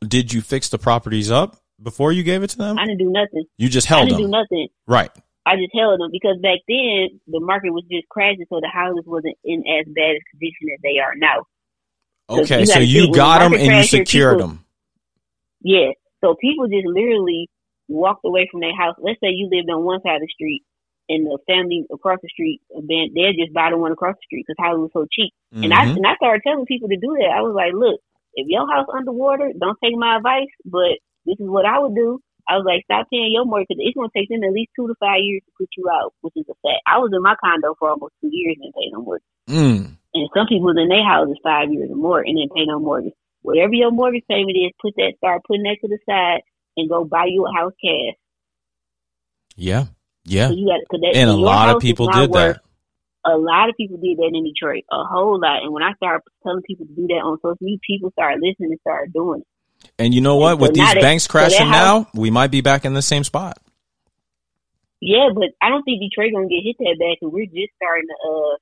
did you fix the properties up before you gave it to them? I didn't do nothing. You just held I didn't do nothing. right? I just held them because back then the market was just crashing, so the houses wasn't in as bad a condition as they are now. Okay, you so you got them and you secured people- them. Yeah, so people just literally walked away from their house. Let's say you lived on one side of the street, and the family across the street, then they'll just buy the one across the street because houses were so cheap. And I Mhm. and I started telling people to do that. I was like, look, if your house underwater, don't take my advice, but this is what I would do. I was like, stop paying your mortgage because It's gonna take them at least two to five years to put you out, which is a fact. I was in my condo for almost two years and didn't no mortgage. Mm. And some people in their houses five years or more and didn't pay no mortgage. Whatever your mortgage payment is, put that, start putting that to the side and go buy you a house cash. Yeah, yeah. So you got cause that, And a lot of people did worth- that. A lot of people did that in Detroit, a whole lot. And when I started telling people to do that on social media, people started listening and started doing it. And you know what? And With so these that- banks so crashing house- now, we might be back in the same spot. Yeah, but I don't think Detroit gonna get hit that bad because we're just starting to. Uh,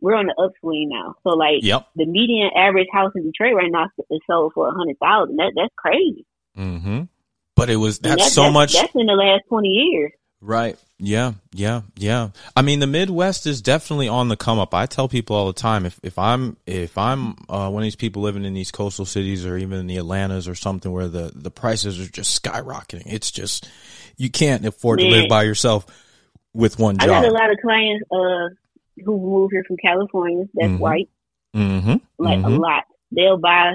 we're on the upswing now. So like Yep. the median average house in Detroit right now is sold for a hundred thousand. That that's crazy. hmm But it was that's that- so much. That's in the last twenty years. Right. Yeah. Yeah. Yeah. I mean, the Midwest is definitely on the come up. I tell people all the time if if I'm if I'm uh, one of these people living in these coastal cities or even in the Atlantas or something where the the prices are just skyrocketing. It's just you can't afford to live by yourself with one job. I got a lot of clients uh who moved here from California. That's Mhm. white, mm-hmm. like a Mhm. lot. They'll buy.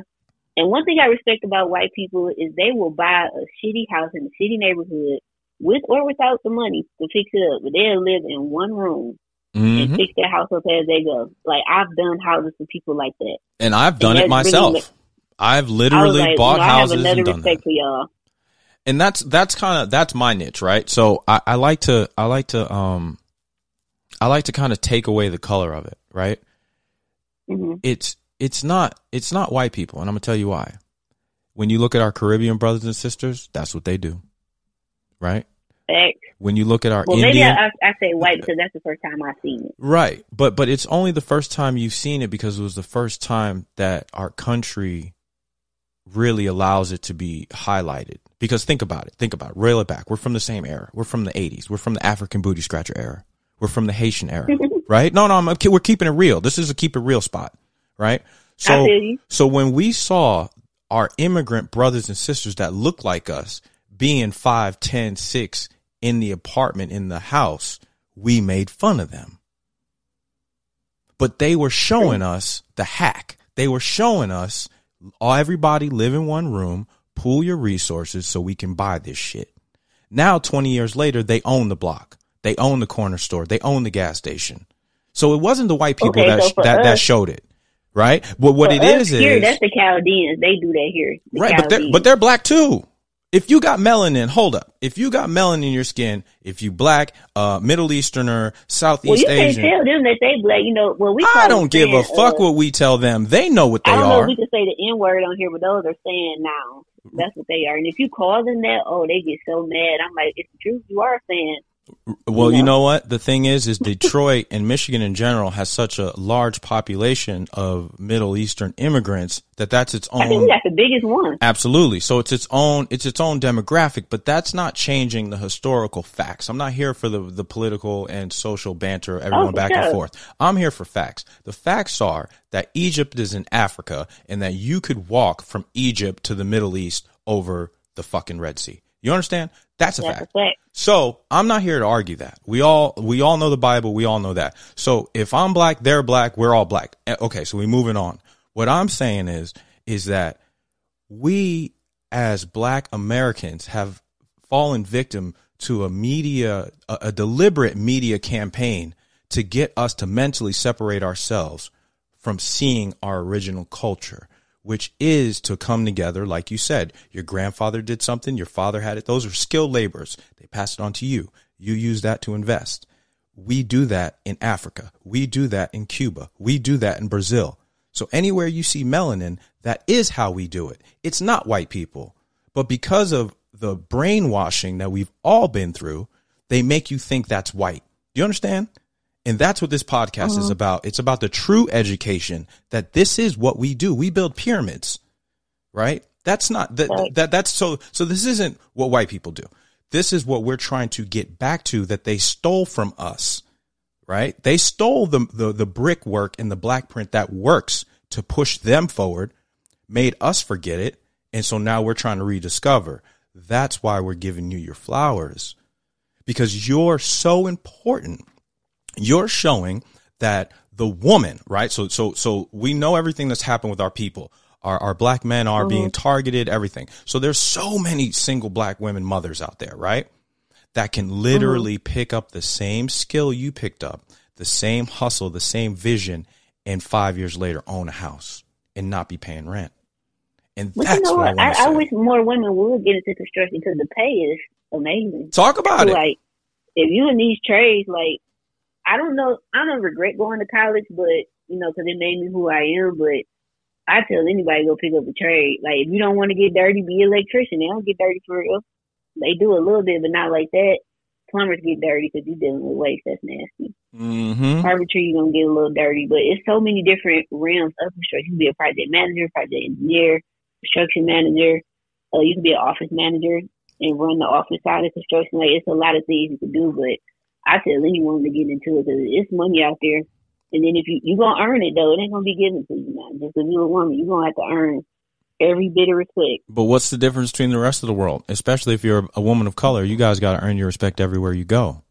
And one thing I respect about white people is they will buy a shitty house in a shitty neighborhood with or without the money to fix it up, but they'll live in one room and hmm fix their house up as they go. Like I've done houses for people like that. And I've done And it that's really myself. I've literally like, bought you know, I have houses and done that. for y'all. and that's that's kind of that's my niche right so I, I like to i like to um i like to kind of take away the color of it right hmm it's it's not it's not white people and i'm gonna tell you why when you look at our caribbean brothers and sisters that's what they do right when you look at our Well, maybe indian I, I, I say white because that's the first time I've seen it. Right. But but it's only the first time you've seen it because it was the first time that our country really allows it to be highlighted. Because think about it. Think about it. Reel it back. We're from the same era. We're from the 80s. We're from the African booty scratcher era. We're from the Haitian era. right? No, no, I'm, we're keeping it real. This is a keep it real spot. Right? So so when we saw our immigrant brothers and sisters that look like us being five, ten, six in the apartment in the house, we made fun of them. But they were showing us the hack. They were showing us all everybody live in one room, pool your resources so we can buy this shit. Now 20 years later, they own the block. They own the corner store. They own the gas station. So it wasn't the white people Okay, that so that, that showed it. Right? But what it is here, is that's the Chaldeans. They do that here. Right, but they're but they're black too. If you got melanin, hold up. If you got melanin in your skin, if you black, uh, Middle Easterner, well, Southeast you can't Asian, tell them that they black. You know, well, we. I don't give a fuck uh, what we tell them. They know what they I don't know are. if we can say the N word on here, but those are saying now. That's what they are. And if you call them that, oh, they get so mad. I'm like, it's the truth. You are saying Well, you Yeah. know what? The thing is, is Detroit and Michigan in general has such a large population of Middle Eastern immigrants that that's its own. I think that's the biggest one. Absolutely. So it's its own, it's its own demographic, but that's not changing the historical facts. I'm not here for the, the political and social banter, everyone Oh, back and forth. I'm here for facts. The facts are that Egypt is in Africa and that you could walk from Egypt to the Middle East over the fucking Red Sea. You understand? That's a That's fact. a. So I'm not here to argue that. We all we all know the Bible. We all know that. So if I'm black, they're black. We're all black. Eh, Okay, so we moving on. What I'm saying is is that we as black Americans have fallen victim to a media a, a deliberate media campaign to get us to mentally separate ourselves from seeing our original culture, which is to come together, like you said. Your grandfather did something, your father had it. Those are skilled laborers. They pass it on to you. You use that to invest. We do that in Africa. We do that in Cuba. We do that in Brazil. So anywhere you see melanin, that is how we do it. It's not white people. But because of the brainwashing that we've all been through, they make you think that's white. Do you understand? And that's what this podcast is uh-huh. about. It's about the true education that this is what we do. We build pyramids, right? That's not that, Right. that that's so so this isn't what white people do. This is what we're trying to get back to that they stole from us. Right? They stole the the the brickwork and the black print that works to push them forward, made us forget it, and so now we're trying to rediscover. That's why we're giving you your flowers. Because you're so important you're showing that the woman, right? So, so, so we know everything that's happened with our people. Our, our black men are being mm-hmm. targeted, everything. So there's so many single black women mothers out there, right? That can literally mm-hmm. pick up the same skill you picked up, the same hustle, the same vision, and five years later own a house and not be paying rent. And But that's you know what, what? I I, I, wish more women would get into construction because the pay is amazing. Talk about it. Like, if you in these trades, like, I don't know, I don't regret going to college, but you know, because it made me who I am. But I tell anybody go pick up a trade. Like, if you don't want to get dirty, be an electrician. They don't get dirty for real. They do a little bit, but not like that. Plumbers get dirty because you're dealing with waste. That's nasty. Mm-hmm. Carpentry, you're gonna get a little dirty, but it's so many different realms of construction. You can be a project manager, project engineer, construction manager. Uh, you can be an office manager and run the office side of construction. Like it's a lot of things you can do, but I tell anyone to get into it because it's money out there. And then if you you gonna earn it though, it ain't gonna be given to you now. Just because you're a woman, you're gonna have to earn every bit of respect. But what's the difference between the rest of the world? Especially if you're a woman of color, you guys got to earn your respect everywhere you go.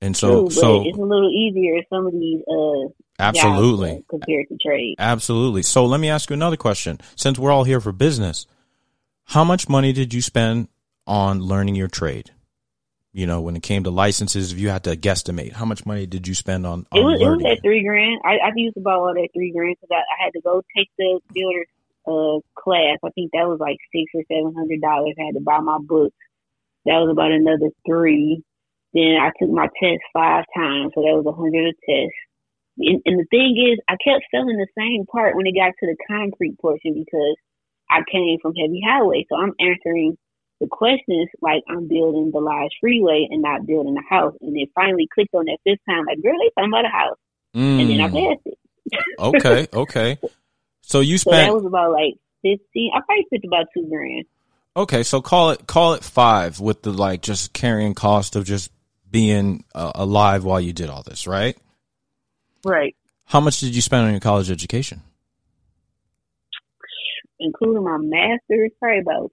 And so, True, so it's a little easier some of these uh absolutely, uh, compared to trade. absolutely. So let me ask you another question. Since we're all here for business, how much money did you spend on learning your trade? You know, when it came to licenses, if you had to guesstimate, how much money did you spend on, on It was, it was at three grand. I, I used about all that three grand because I, I had to go take the builder uh, class. I think that was like six or seven hundred dollars. I had to buy my books. That was about another three. Then I took my test five times, so that was a hundred a test. And, and the thing is, I kept failing the same part when it got to the concrete portion because I came from heavy highway. So I'm answering the questions like I'm building the Lodge Freeway and not building a house. And it finally clicked on that fifth time, like, girl, they talking about a house. And then I Mm, passed it. okay, okay. So you So that was about like fifteen. I probably spent about two grand. okay. So call it call it five with the like just carrying cost of just being uh, alive while you did all this, right? Right. How much did you spend on your college education? Including my master's, probably about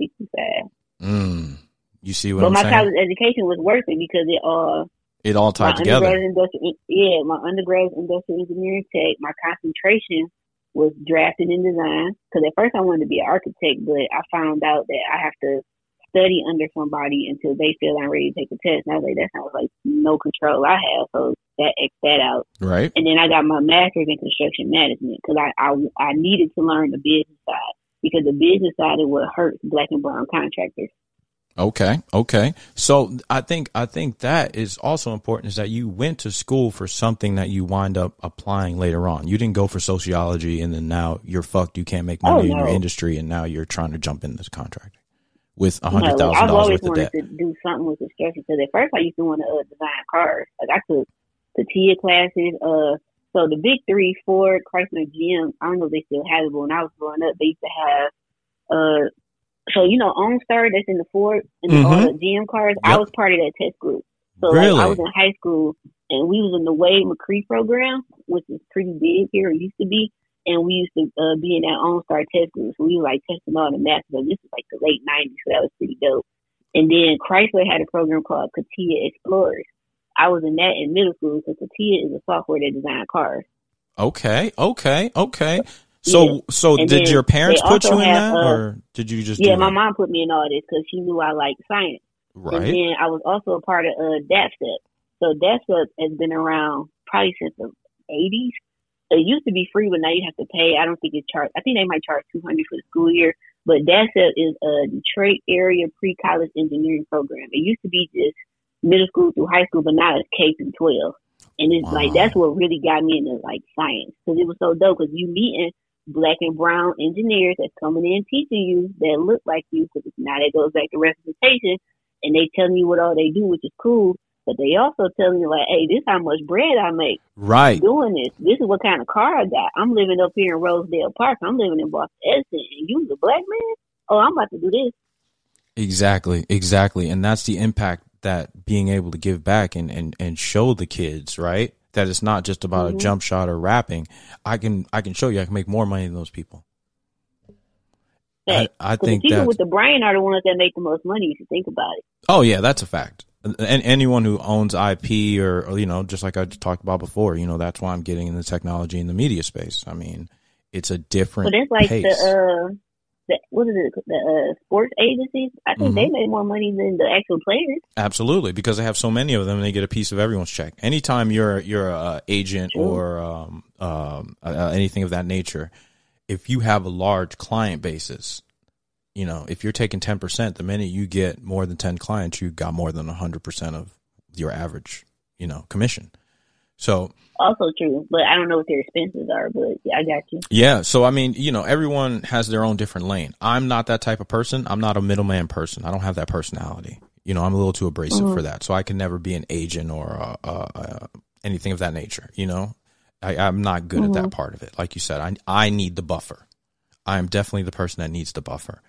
60, 65. Mm. You see what But I'm my saying? college education was worth it because it uh it all tied together. yeah, my undergrad industrial engineering tech. My concentration was drafting and design because at first I wanted to be an architect, but I found out that I have to study under somebody until they feel I'm ready to take the test. And I was like, that sounds like no control I have, so that X that out. Right. And then I got my master's in construction management because I, I I needed to learn the business side because the business side is what hurts black and brown contractors. Okay. Okay. So I think I think that is also important is that you went to school for something that you wind up applying later on. You didn't go for sociology and then now you're fucked. You can't make money Oh, in your industry and now you're trying to jump in this contract with a hundred No, thousand I've dollars always worth of wanted debt. to do something with construction because at first I used to want to uh, design cars. Like I took CATIA classes. Uh, so the big three, Ford, Chrysler, GM. I don't know if they still have it, but when I was growing up, they used to have. Uh, so you know, OnStar that's in the Ford and all Mhm. the GM cars. I was part of that test group. So Really? like, I was in high school and we was in the Wade McCree program, which is pretty big here. It used to be. And we used to uh, be in that OnStar test group. So we were like testing all the math. So this was like the late 90s. So that was pretty dope. And then Chrysler had a program called CATIA Explorers. I was in that in middle school because CATIA is a software that designs cars. Okay, okay, okay. So, Yeah. so And did your parents put you in have, that, uh, or did you just Yeah, my that? mom put me in all this because she knew I liked science. Right. And then I was also a part of uh, DAPSEP. So DAPSEP has been around probably since the 80s. It used to be free, but now you have to pay. I don't think it's charged. I think they might charge 200 for the school year. But DAPSEP is a Detroit area pre-college engineering program. It used to be just middle school through high school, but now it's K through 12. And it's like, that's uh-huh. what really got me into like science. Cause it was so dope. Cause you meeting black and brown engineers that's coming in teaching you that look like you. Cause now that goes back to representation and they telling you what all they do, which is cool. But they also telling you like, hey, this how much bread I make Right. doing this. This is what kind of car I got. I'm living up here in Rosedale Park. I'm living in Boston Edison, and you the black man. Oh, I'm about to do this. Exactly, exactly. And that's the impact that being able to give back and, and, and show the kids, right? That it's not just about Mhm. a jump shot or rapping. I can I can show you I can make more money than those people. I. I think the people with the brain are the ones that make the most money. If you think about it. Oh yeah, that's a fact. And anyone who owns IP or, or you know, just like I talked about before, you know, that's why I'm getting in the technology and the media space. I mean, it's a different But it's like pace. the uh, the what is it? The uh, sports agencies. I think Mhm. they make more money than the actual players. Absolutely, because they have so many of them, and they get a piece of everyone's check. Anytime you're you're a agent True. or um, um, uh, anything of that nature, if you have a large client basis, you know, if you're taking ten percent, the minute you get more than ten clients, you got more than hundred percent of your average, you know, commission. So Also true, but I don't know what their expenses are. But yeah, I got you. yeah, so I mean, you know, everyone has their own different lane. I'm not that type of person. I'm not a middleman person. I don't have that personality. You know, I'm a little too abrasive Mhm. for that. So I can never be an agent or uh, uh, uh, anything of that nature. You know, I, I'm not good at that part of it. Like you said, I I need the buffer. I am definitely the person that needs the buffer.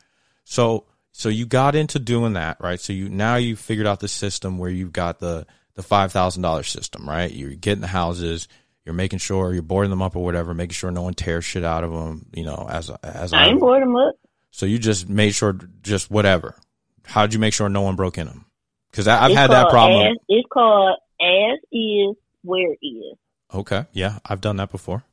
So so you got into doing that, right? So you now you figured out the system where you've got the the five thousand dollars system, right? You're getting the houses, you're making sure you're boarding them up or whatever, making sure no one tears shit out of them, you know, as as I ain't bored them up. So you just made sure, just whatever. How'd you make sure no one broke in them? Because I've It's had that problem. As, it's called as is where is. Okay, yeah, I've done that before.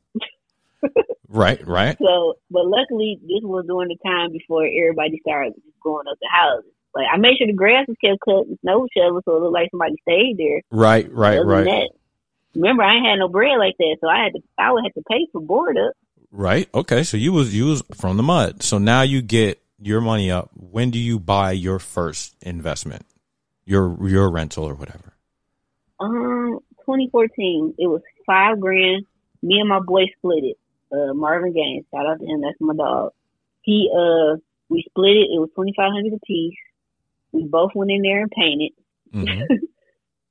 right, right. So, but luckily, this was during the time before everybody started going up the houses. Like I made sure the grass was kept cut and snow shoveled so it looked like somebody stayed there. Right, right, right. that, remember, I ain't had no bread like that, so I had to. I would have to pay for board up. Right. Okay. So you was you was from the mud. So now you get your money up. When do you buy your first investment? Your your rental or whatever. Um, 2014, it was five grand. Me and my boy split it. Uh, Marvin Gaines, shout out to him. That's my dog. He uh, we split it. It was 2,500 a piece. We both went in there and painted. hmm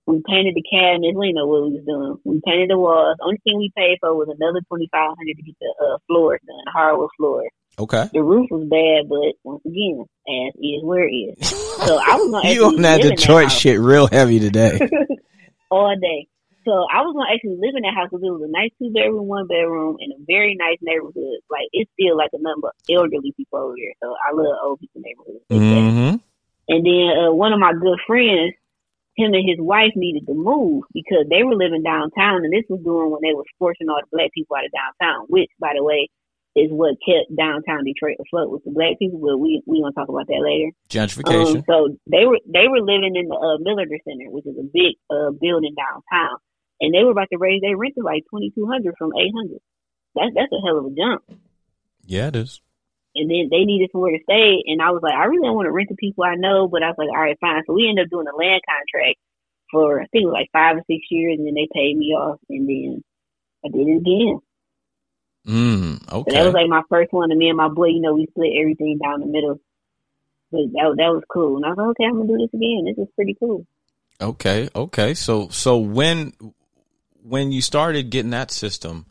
We painted the cabinets. We know what we was doing. We painted the walls. Only thing we paid for was another twenty five hundred to get the uh, floors done, hardwood floors. Okay. The roof was bad, but once again, as is where it is. So I was gonna you actually on that Detroit house shit real heavy today. all day. So I was gonna actually live in that house because it was a nice two bedroom, one bedroom, in a very nice neighborhood. Like it's still like a number of elderly people over here, So I love old people neighborhoods. hmm And then uh, one of my good friends, him and his wife needed to move because they were living downtown, and this was doing when they was forcing all the black people out of downtown. Which, by the way, is what kept downtown Detroit afloat with the black people. But we we gonna talk about that later. Gentrification. Um, so they were they were living in the uh, Millender Center, which is a big uh, building downtown, and they were about to raise their rent to like twenty two hundred from eight hundred. That's that's a hell of a jump. yeah, it is. And then they needed somewhere to stay, and I was like, I really don't want to rent to people I know, but I was like, all right, fine. So we ended up doing a land contract for I think it was like five or six years, and then they paid me off, and then I did it again. Mm, So okay. that was like my first one, and me and my boy, you know, we split everything down the middle. but that that was cool. And I was like, okay, I'm gonna do this again. This is pretty cool. Okay, okay. So so when when you started getting that system,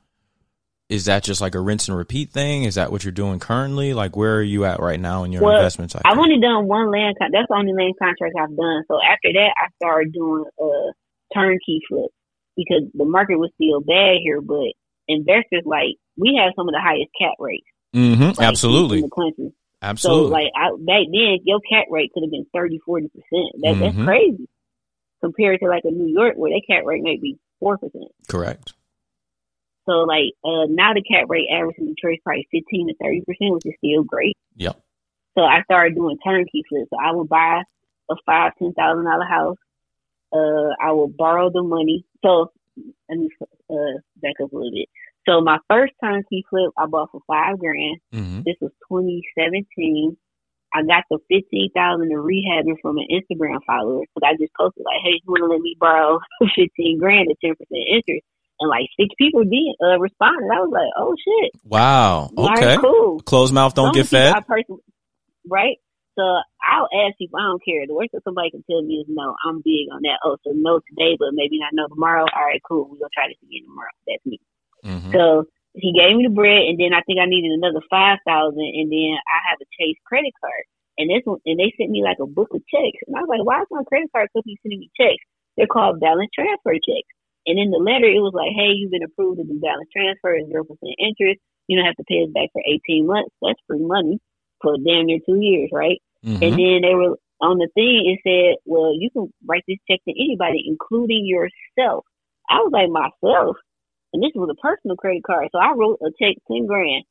is that just like a rinse and repeat thing? Is that what you're doing currently? Like where are you at right now in your Well, investments? I've only done one land. Con- that's the only land contract I've done. So after that, I started doing a turnkey flip because the market was still bad here. But investors like we have some of the highest cap rates. hmm like, Absolutely. in the country. Absolutely. So like I, back then, your cap rate could have been 30, 40 percent. That that's Mhm. crazy compared to like a New York where their cap rate may be four percent. Correct. So like uh now the cap rate average in Detroit is probably fifteen to thirty percent, which is still great. Yep. So I started doing turnkey flips. So I would buy a five, ten thousand dollar house. Uh, I would borrow the money. So let me uh back up a little bit. So my first turnkey flip I bought for five grand. hmm This was 2017. I got the 15,000 in rehabbing from an Instagram follower because I just posted like, "Hey, you want to let me borrow 15 grand at 10 percent interest?" And like six people did uh, responded. I was like, "Oh shit, Wow. Okay. cool." Closed mouth don't Some get fed. Person- right? So I'll ask people. I don't care. The worst that somebody can tell me is no. I'm big on that. Oh, so no today, but maybe not no tomorrow. All right, cool. We're gonna try this again tomorrow. That's me. hmm So he gave me the bread, and then I think I needed another five thousand, and then I have a Chase credit card, and this one, and they sent me like a book of checks, and I was like, why is my credit card company sending me checks? They're called balance transfer checks, and in the letter it was like, hey, you've been approved to do balance transfer at zero percent interest. You don't have to pay us back for eighteen months. That's free money for damn near two years, right? hmm And then they were on the thing. It said, "Well, you can write this check to anybody, including yourself." I was like, myself, and this was a personal credit card, so I wrote a check ten grand,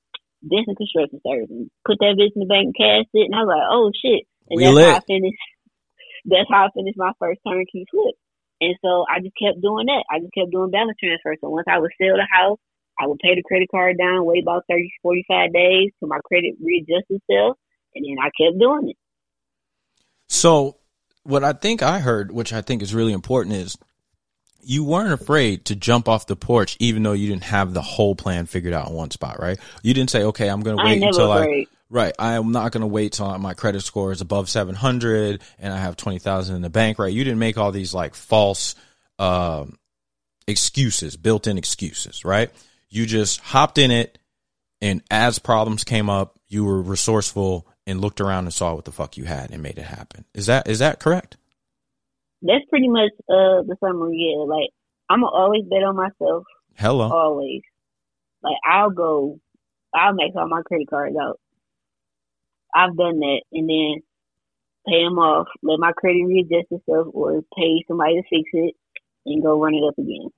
Denson Construction Services, put that bitch in the bank, and cashed it, and I was like, "Oh shit!" And We that's lit. how I finished. That's how I finished my first turnkey flip. And so I just kept doing that. I just kept doing balance transfer. So once I would sell the house, I would pay the credit card down, wait about 30, 45 days till my credit readjust itself, and then I kept doing it. So, what I think I heard, which I think is really important, is you weren't afraid to jump off the porch, even though you didn't have the whole plan figured out in one spot, right? You didn't say, "Okay, I'm going to wait never until I." Right, I am not going to wait till my credit score is above 700 and I have 20,000 in the bank. Right, you didn't make all these like false um, excuses, built-in excuses. Right, you just hopped in it, and as problems came up, you were resourceful and looked around and saw what the fuck you had and made it happen. Is that is that correct? That's pretty much uh the summary. Yeah, like I'm always bet on myself. Hello. Always. Like I'll go, I'll make all my credit cards out. I've done that, and then pay them off. Let my credit readjust itself, or pay somebody to fix it, and go run it up again.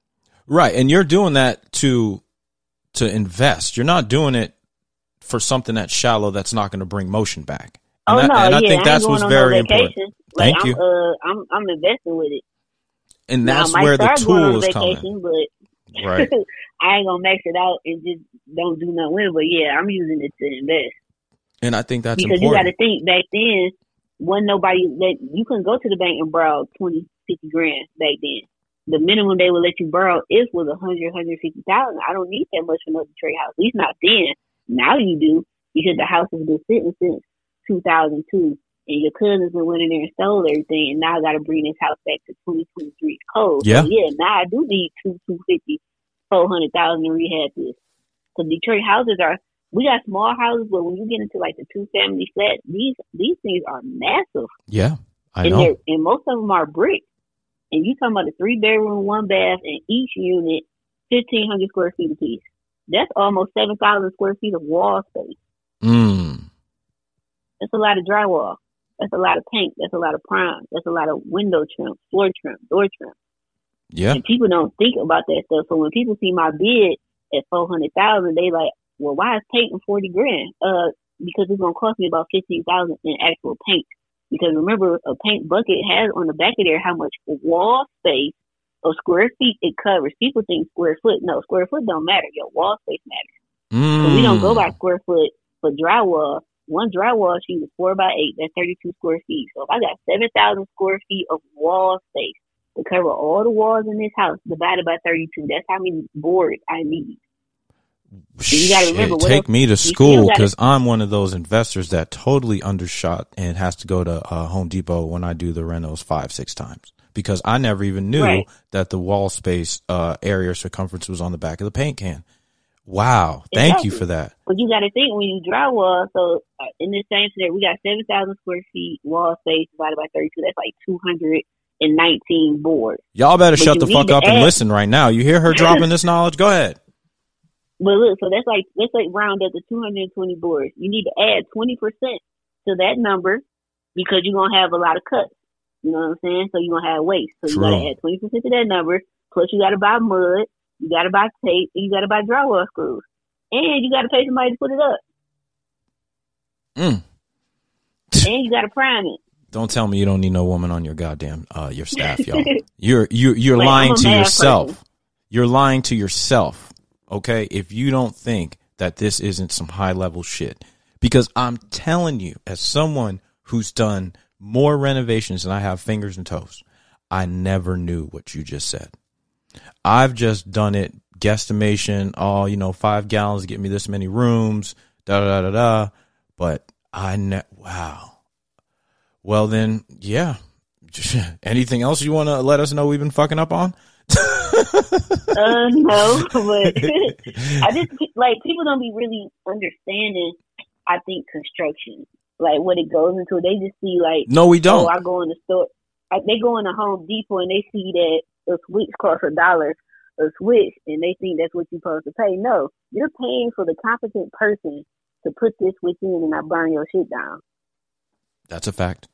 Right, and you're doing that to to invest. You're not doing it for something that's shallow that's not going to bring motion back. And oh that- no, and I yeah, think I that's what's very on no important. vacation. Like, Thank I'm, you. Uh, I'm I'm investing with it. And that's I might where the start going on tool is coming. vacation, but Right. I ain't gonna max it out and just don't do nothing with it. But yeah, I'm using it to invest. And I think that's because you got to think back then, when nobody let you couldn't go to the bank and borrow twenty, fifty grand back then. The minimum they would let you borrow if was a hundred, hundred fifty thousand. I don't need that much for no Detroit house. At least not then. Now you do because the house has been sitting since two thousand two, and your cousins been went in there and stole everything, and now I got to bring this house back to twenty twenty three code. Oh, yeah. So yeah, now I do need two, two fifty, four hundred thousand to rehab this. Because Detroit houses are we got small houses, but when you get into like the two family flats, these these things are massive, yeah, I and know. and most of them are brick. And you talking about a three bedroom, one bath, and each unit fifteen hundred square feet apiece. That's almost seven thousand square feet of wall space. Mm. That's a lot of drywall. That's a lot of paint. That's a lot of prime. That's a lot of window trim, floor trim, door trim. Yeah. And people don't think about that stuff. So when people see my bid at four hundred thousand, they like, well, why is painting forty grand? Uh, because it's gonna cost me about fifteen thousand in actual paint. Because remember, a paint bucket has on the back of there how much wall space or square feet it covers. People think square foot. No, square foot don't matter. Your wall space matters. Mm. So we don't go by square foot for drywall. One drywall sheet is four by eight. That's thirty-two square feet. So if I got seven thousand square feet of wall space to cover all the walls in this house, divided by thirty-two, that's how many boards I need. Remember, Shit, take else- me to school because I'm one of those investors that totally undershot and has to go to uh, Home Depot when I do the rentals five, six times because I never even knew Right. that the wall space uh, area circumference was on the back of the paint can. Wow, thank you for that. But you got to think when you drywall. So uh, in this same scenario, we got seven thousand square feet wall space divided by thirty-two. That's like two hundred and nineteen boards. Y'all better But shut the fuck up and listen right now. You hear her dropping this knowledge? Go ahead. But look, so that's like let's like round up to two hundred and twenty boards. You need to add twenty percent to that number because you're gonna have a lot of cuts. You know what I'm saying? So you're gonna have waste. So you gotta add twenty percent to that number. Plus you gotta buy mud, you gotta buy tape, and you gotta buy drywall screws. And you gotta pay somebody to put it up. Mm. And you gotta prime it. Don't tell me you don't need no woman on your goddamn uh, your staff, y'all. You're you you're Wait, lying to yourself. person. You're lying to yourself. Okay, if you don't think that this isn't some high level shit, because I'm telling you, as someone who's done more renovations than I have fingers and toes, I never knew what you just said. I've just done it guesstimation. Oh, you know, five gallons get me this many rooms. Da da da da da. But I ne- wow. Well then, yeah. Anything else you want to let us know we've been fucking up on? Uh, no, but I just like people don't be really understanding. I think construction, like what it goes into. They just see like, No, we oh, don't. I go in the store. Like they go in the Home Depot and they see that a switch costs a dollar a switch, and they think that's what you're supposed to pay. No, you're paying for the competent person to put this switch in and not burn your shit down. That's a fact.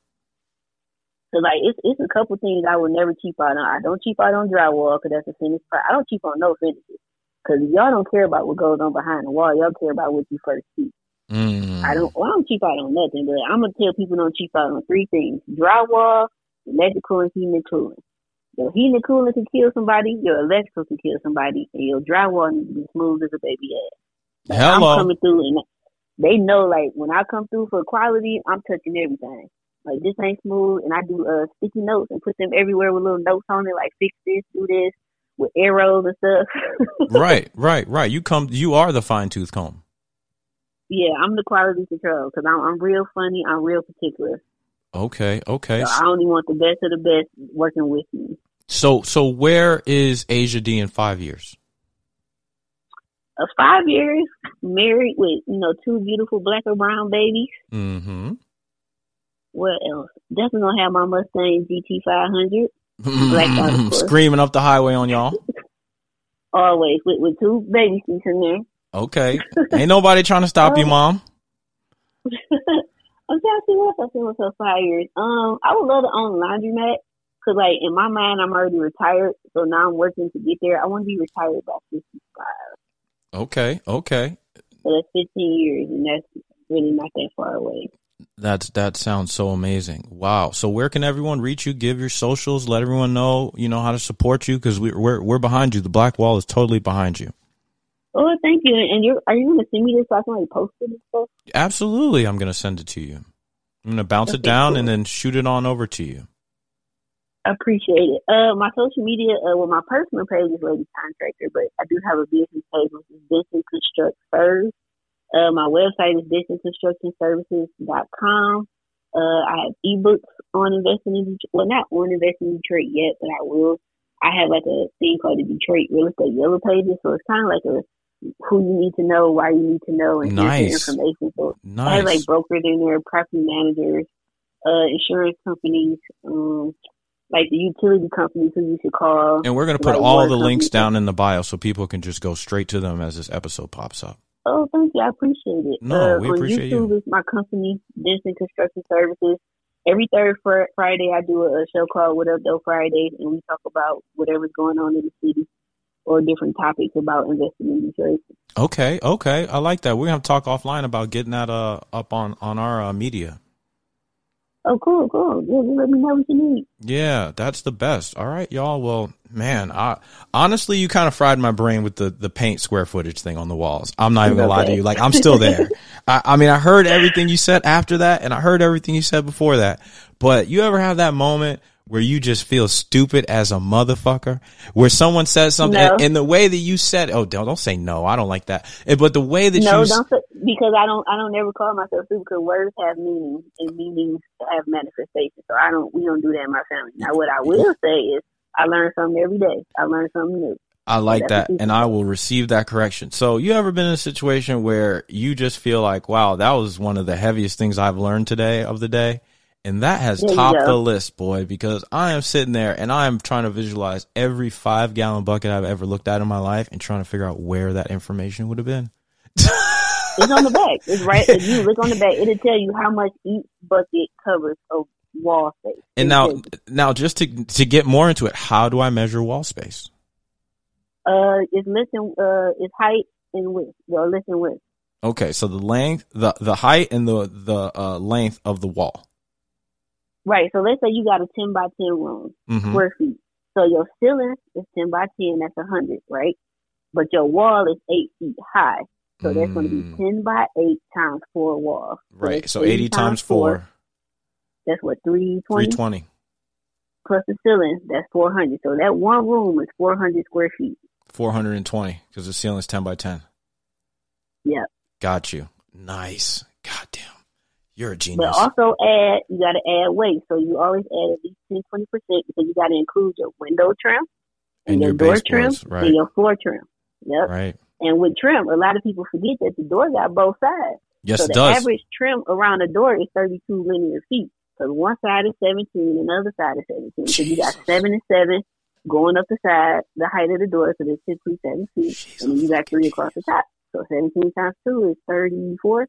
So like it's it's a couple things I would never cheap out on. I don't cheap out on drywall because that's a finished part. I don't cheap on no finishes because y'all don't care about what goes on behind the wall. Y'all care about what you first see. Mm. I don't. Well, I don't cheap out on nothing, but I'm gonna tell people don't cheap out on three things: drywall, electrical, and heating and cooling. Your heating and cooling can kill somebody. Your electrical can kill somebody, and your drywall needs to be smooth as a baby ass. Like, Hello. I'm coming through, and they know like when I come through for quality, I'm touching everything. Like this ain't smooth, and I do uh sticky notes and put them everywhere with little notes on it, like fix this, do this, with arrows and stuff. right, right, right. You come. You are the fine tooth comb. yeah, I'm the quality control because I'm, I'm real funny. I'm real particular. Okay, okay. So I only want the best of the best working with me. So, so where is Asia D in five years? Uh, five years married with you know two beautiful black or brown babies. Mm-hmm. What else? Definitely gonna have my Mustang GT 500 Black out, of. Screaming up the highway on y'all. always with with two baby seats in there. Okay. Ain't nobody trying to stop you, Oh. mom. I'm trying to see what else I myself five years. Um, I would love to own a laundromat because, like, in my mind, I'm already retired, so now I'm working to get there. I want to be retired by 55, Okay, okay. so that's 15 years, and that's really not that far away. That's that sounds so amazing. Wow. So where can everyone reach you? Give your socials. Let everyone know you know how to support you because we, we're we're behind you. The Black Wall is totally behind you. Oh, thank you. And you're are you gonna send me this so I can like post it and stuff? Absolutely, I'm gonna send it to you. I'm gonna bounce it down cool. and then shoot it on over to you. I appreciate it. Uh, my social media, uh, well, my personal page is Lady Contractor, but I do have a business page which is Denson Construct First. Uh, my website is DensonConstructionServices.com. Uh, I have ebooks on investing in Detroit. Well, not on investing in Detroit yet, but I will. I have like a thing called the Detroit Real Estate Yellow Pages, so it's kind of like a who you need to know, why you need to know, and Nice. information. So I have like brokers in there, property managers, uh, insurance companies, um, like the utility companies who you should call. And we're gonna put like all the links companies. down in the bio so people can just go straight to them as this episode pops up. Oh, thank you. I appreciate it. No, uh, we on appreciate YouTube you. is my company, Denson Construction Services. Every third fr- Friday, I do a, a show called What Up Though Fridays, and we talk about whatever's going on in the city or different topics about investing in Detroit. Okay, okay, I like that. We're gonna talk offline about getting that uh up on on our uh, media. Oh, cool, cool. Yeah, let me know what you need. Yeah, that's the best. All right, y'all. Well, man, I honestly, you kind of fried my brain with the the paint square footage thing on the walls. I'm not even gonna lie to you. Like, I'm still there. I, I mean, I heard everything you said after that, and I heard everything you said before that. But you ever have that moment where you just feel stupid as a motherfucker? Where someone says something No. and, and the way that you said, oh, don't, don't say no. I don't like that. Eh, But the way that no, you, don't say, because I don't I don't ever call myself stupid because words have meaning and meanings have manifestation. So I don't we don't do that in my family. Now what I will say is I learn something every day. I learn something new. I like that and I will receive that correction. So you ever been in a situation where you just feel like, wow, that was one of the heaviest things I've learned today of the day? And that has There topped the list, boy, because I am sitting there and I am trying to visualize every five gallon bucket I've ever looked at in my life and trying to figure out where that information would have been. It's on the back. It's right. If you look on the back, it'll tell you how much each bucket covers of wall space. And now, now just to to get more into it, how do I measure wall space? uh, it's listen, uh, it's height and width. Well, listen width. Okay, so the length, the the height, and the the uh, length of the wall. Right. So let's say you got a ten by ten room, hmm square feet. So your ceiling is ten by ten. That's a hundred, right? But your wall is eight feet high. So that's going to Mm. be ten by eight times four walls. Right. So eighty times four, That's what three three twenty twenty. plus the ceiling. That's four hundred. So that one room is four hundred square feet. 420 because the ceiling is 10 by 10. Yep. Got you. Nice. God damn. You're a genius. But also add, you got to add weight. So you always add at least 10, 20% because you got to include your window trim and, And your, your door trim right. and your floor trim. Yep. right. And with trim, a lot of people forget that the door got both sides. Yes, so the does. average trim around the door is 32 linear feet. So one side is 17 and the other side is 17. So you got 7 and 7 going up the side, the height of the door, so there's typically 7 feet. Jeez, And then you got 3 across the top. So 17 times 2 is 34.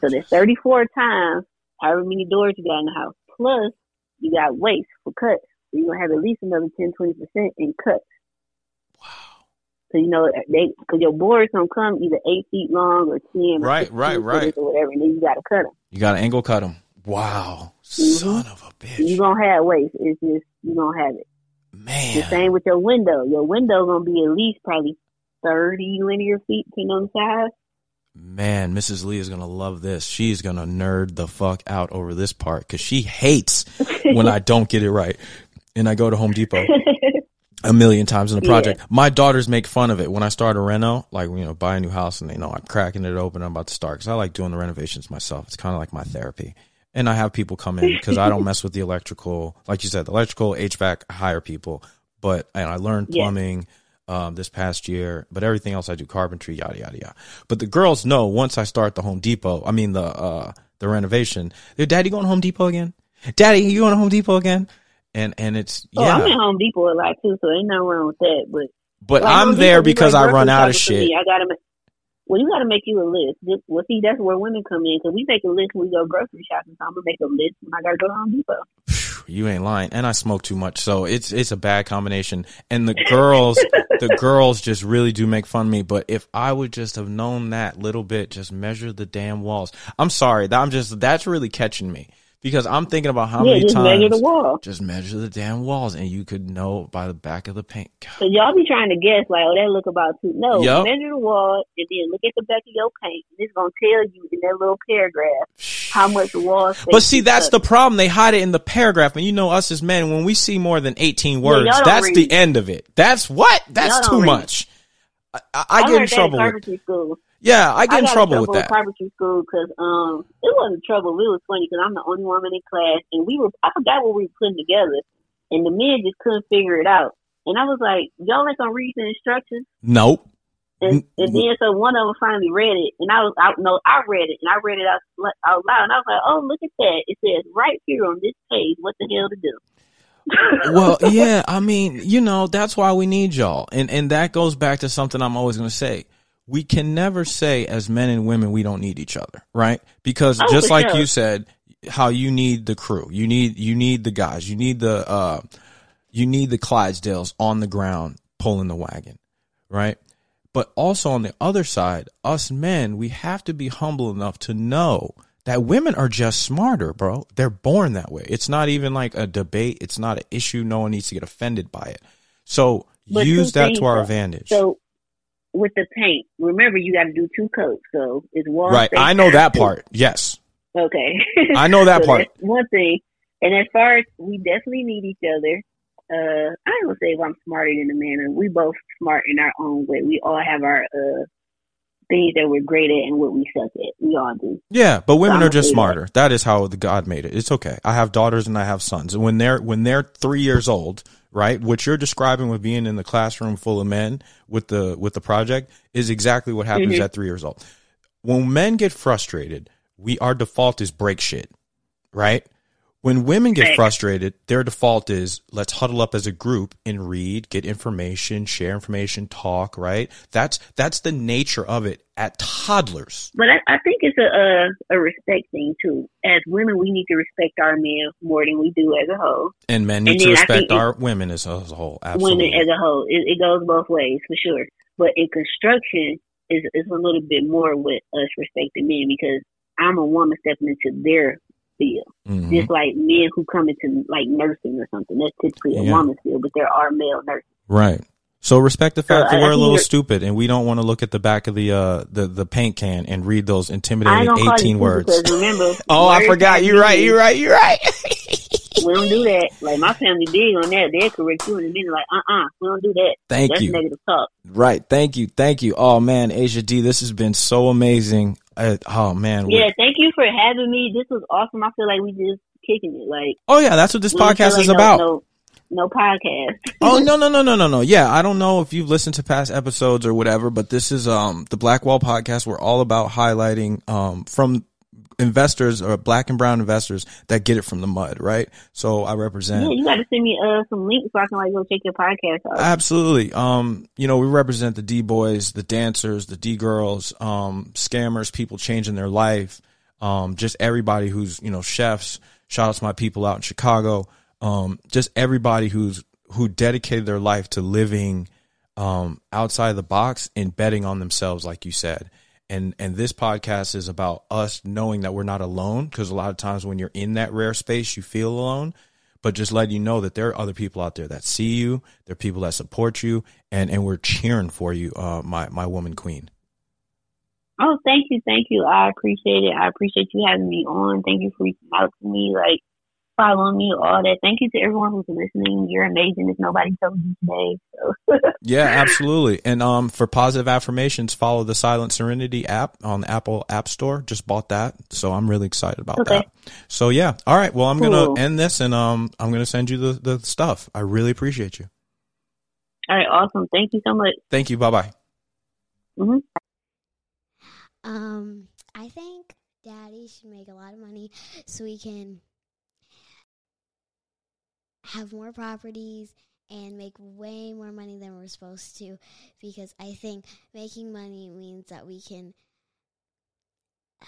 So there's 34 times however many doors you got in the house. Plus, you got waste for cuts. So you're going to have at least another 10, 20% in cuts. So, you know, they, cause your boards don't come either 8 feet long or 10 Right, 16 right, right. or whatever. And then you got to cut them. You got to angle cut them. Wow. Mhm. Son of a bitch! Going to have waste. It's just, you're going to have it. Man, the same with your window. Your window going to be at least probably 30 linear feet, depending on the size. Man, Mrs. Lee is going to love this. She's going to nerd the fuck out over this part because she hates when I don't get it right. And I go to Home Depot a million times in the Yeah. project. My daughters make fun of it when I start a reno, like, you know, buy a new house and they know I'm cracking it open. I'm about to start because I like doing the renovations myself. It's kind of like my therapy. And I have people come in because I don't mess with the electrical. Like you said, the electrical, HVAC, I hire people. But, and I learned Yeah. plumbing um, this past year, but everything else I do carpentry, yada, yada, yada. But the girls know once I start the Home Depot, I mean, the, uh, the renovation, they're, daddy going to Home Depot again? Daddy, you going to Home Depot again? And, and it's, Oh, yeah. I'm at Home Depot a lot too, so ain't nothing wrong with that. But But Like, I'm Home there Depot, because like I run out of shit. I gotta make. Well, you got to make you a list. Just, well, see, that's where women come in because we make a list when we go grocery shopping. So I'm gonna make a list when I gotta go to Home Depot. You ain't lying. And I smoke too much, so it's it's a bad combination. And the girls, the girls just really do make fun of me. But if I would just have known that little bit, just measure the damn walls. I'm sorry. I'm just that's really catching me because I'm thinking about how yeah, many just times measure the wall. just measure the damn walls, and you could know by the back of the paint. God. So y'all be trying to guess like, oh, that look about two. No, Yup. measure the wall and then look at the back of your paint. And it's gonna tell you in that little paragraph how much the wall. But see, that's cut. the problem. They hide it in the paragraph, and you know us as men, when we see more than eighteen words, y'all don't that's the end of it. That's what? That's too read. much. I, I, I get in trouble. With, school. Yeah, I get in got trouble in with trouble that. in carpentry school because um, it wasn't trouble. It was funny because I'm the only woman in class, and we were I forgot what we were putting together, and the men just couldn't figure it out. And I was like, y'all ain't gonna read the instructions. Nope. And, and then so one of them finally read it, and I was out. No, I read it, and I read it out out loud, and I was like, "Oh, look at that! It says right here on this page what the hell to do." well, yeah, I mean, you know, that's why we need y'all. And and that goes back to something I'm always going to say. We can never say as men and women we don't need each other, right? Because Oh, just like sure. you said, how you need the crew. You need you need the guys. You need the uh you need the Clydesdales on the ground pulling the wagon, right? But also on the other side, us men, we have to be humble enough to know that women are just smarter, bro. They're born that way. It's not even like a debate. It's not an issue. No one needs to get offended by it. So But use that to our advantage. So with the paint, remember you got to do two coats. So it's one. right. I know that two. part. Yes. Okay. I know that So part. one thing. And as far as we definitely need each other. Uh, I gonna say if I'm smarter than man. We both smart in our own way. We all have our uh things that we're great at and what we suck at. We all do. Yeah, but women So are just smarter. That is how the God made it. It's okay. I have daughters and I have sons. And when they're when they're three years old, right? What you're describing with being in the classroom full of men with the with the project is exactly what happens Mhm. at three years old. When men get frustrated, we our default is break shit, right? When women get Right. frustrated, their default is let's huddle up as a group and read, get information, share information, talk, right? That's that's the nature of it at toddlers. But I, I think it's a, a a respect thing too. As women, we need to respect our men more than we do as a whole. And men need And to respect think it- our women as a, as a whole. Absolutely. Women as a whole, it, it goes both ways for sure. But in construction, is is a little bit more with us respecting men because I'm a woman stepping into their field. Mhm. Just like men who come into like nursing or something, that's typically a Yeah. woman's field, but there are male nurses. Right. So respect the So fact that I- I we're a little stupid and we don't want to look at the back of the uh the, the paint can and read those intimidating gonna call you eighteen words. remember. Oh, I forgot. You're right. You're right. You're right. We don't do that. Like my family big on that. They'll correct you in a minute. Like, uh, uh we don't do that. Thank That's you. negative talk. Right. Thank you. Thank you. Oh man, Asia D, this has been so amazing. Uh, oh man. Yeah, thank you for having me. This was awesome. I feel like we just kicking it. Like Oh yeah, that's what this we don't feel podcast like is no, about. No, no podcast. oh no no no no no no yeah i don't know if you've listened to past episodes or whatever but this is um the black wall podcast we're all about highlighting um from investors or black and brown investors that get it from the mud right so i represent. Yeah, you got to send me uh some links so I can like go check your podcast out. Absolutely. Um, you know, we represent the D boys, the dancers, the D girls, um, scammers, people changing their life, um, just everybody who's, you know, chefs. Shout out to my people out in Chicago. Um, just everybody who's who dedicated their life to living um outside the box and betting on themselves, like you said. And and this podcast is about us knowing that we're not alone, because a lot of times when you're in that rare space, you feel alone but just letting you know that there are other people out there that see you, there are people that support you, and and we're cheering for you, uh, my my woman queen. Oh, thank you, thank you. I appreciate it. I appreciate you having me on. Thank you for reaching out to me, like following me, all that. Thank you to everyone who's listening. You're amazing. If nobody told you today, so Yeah, absolutely. And um, for positive affirmations, follow the Silent Serenity app on the Apple App Store. Just bought that, so I'm really excited about Okay. that. So yeah, all right. Well, I'm Cool. gonna end this, and um, I'm gonna send you the the stuff. I really appreciate you. all right, awesome. Thank you so much. Thank you. Bye bye. hmm Um, I think daddy should make a lot of money so we can have more properties and make way more money than we're supposed to because I think making money means that we can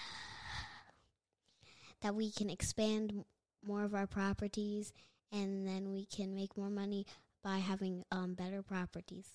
that we can expand more of our properties and then we can make more money by having um, better properties.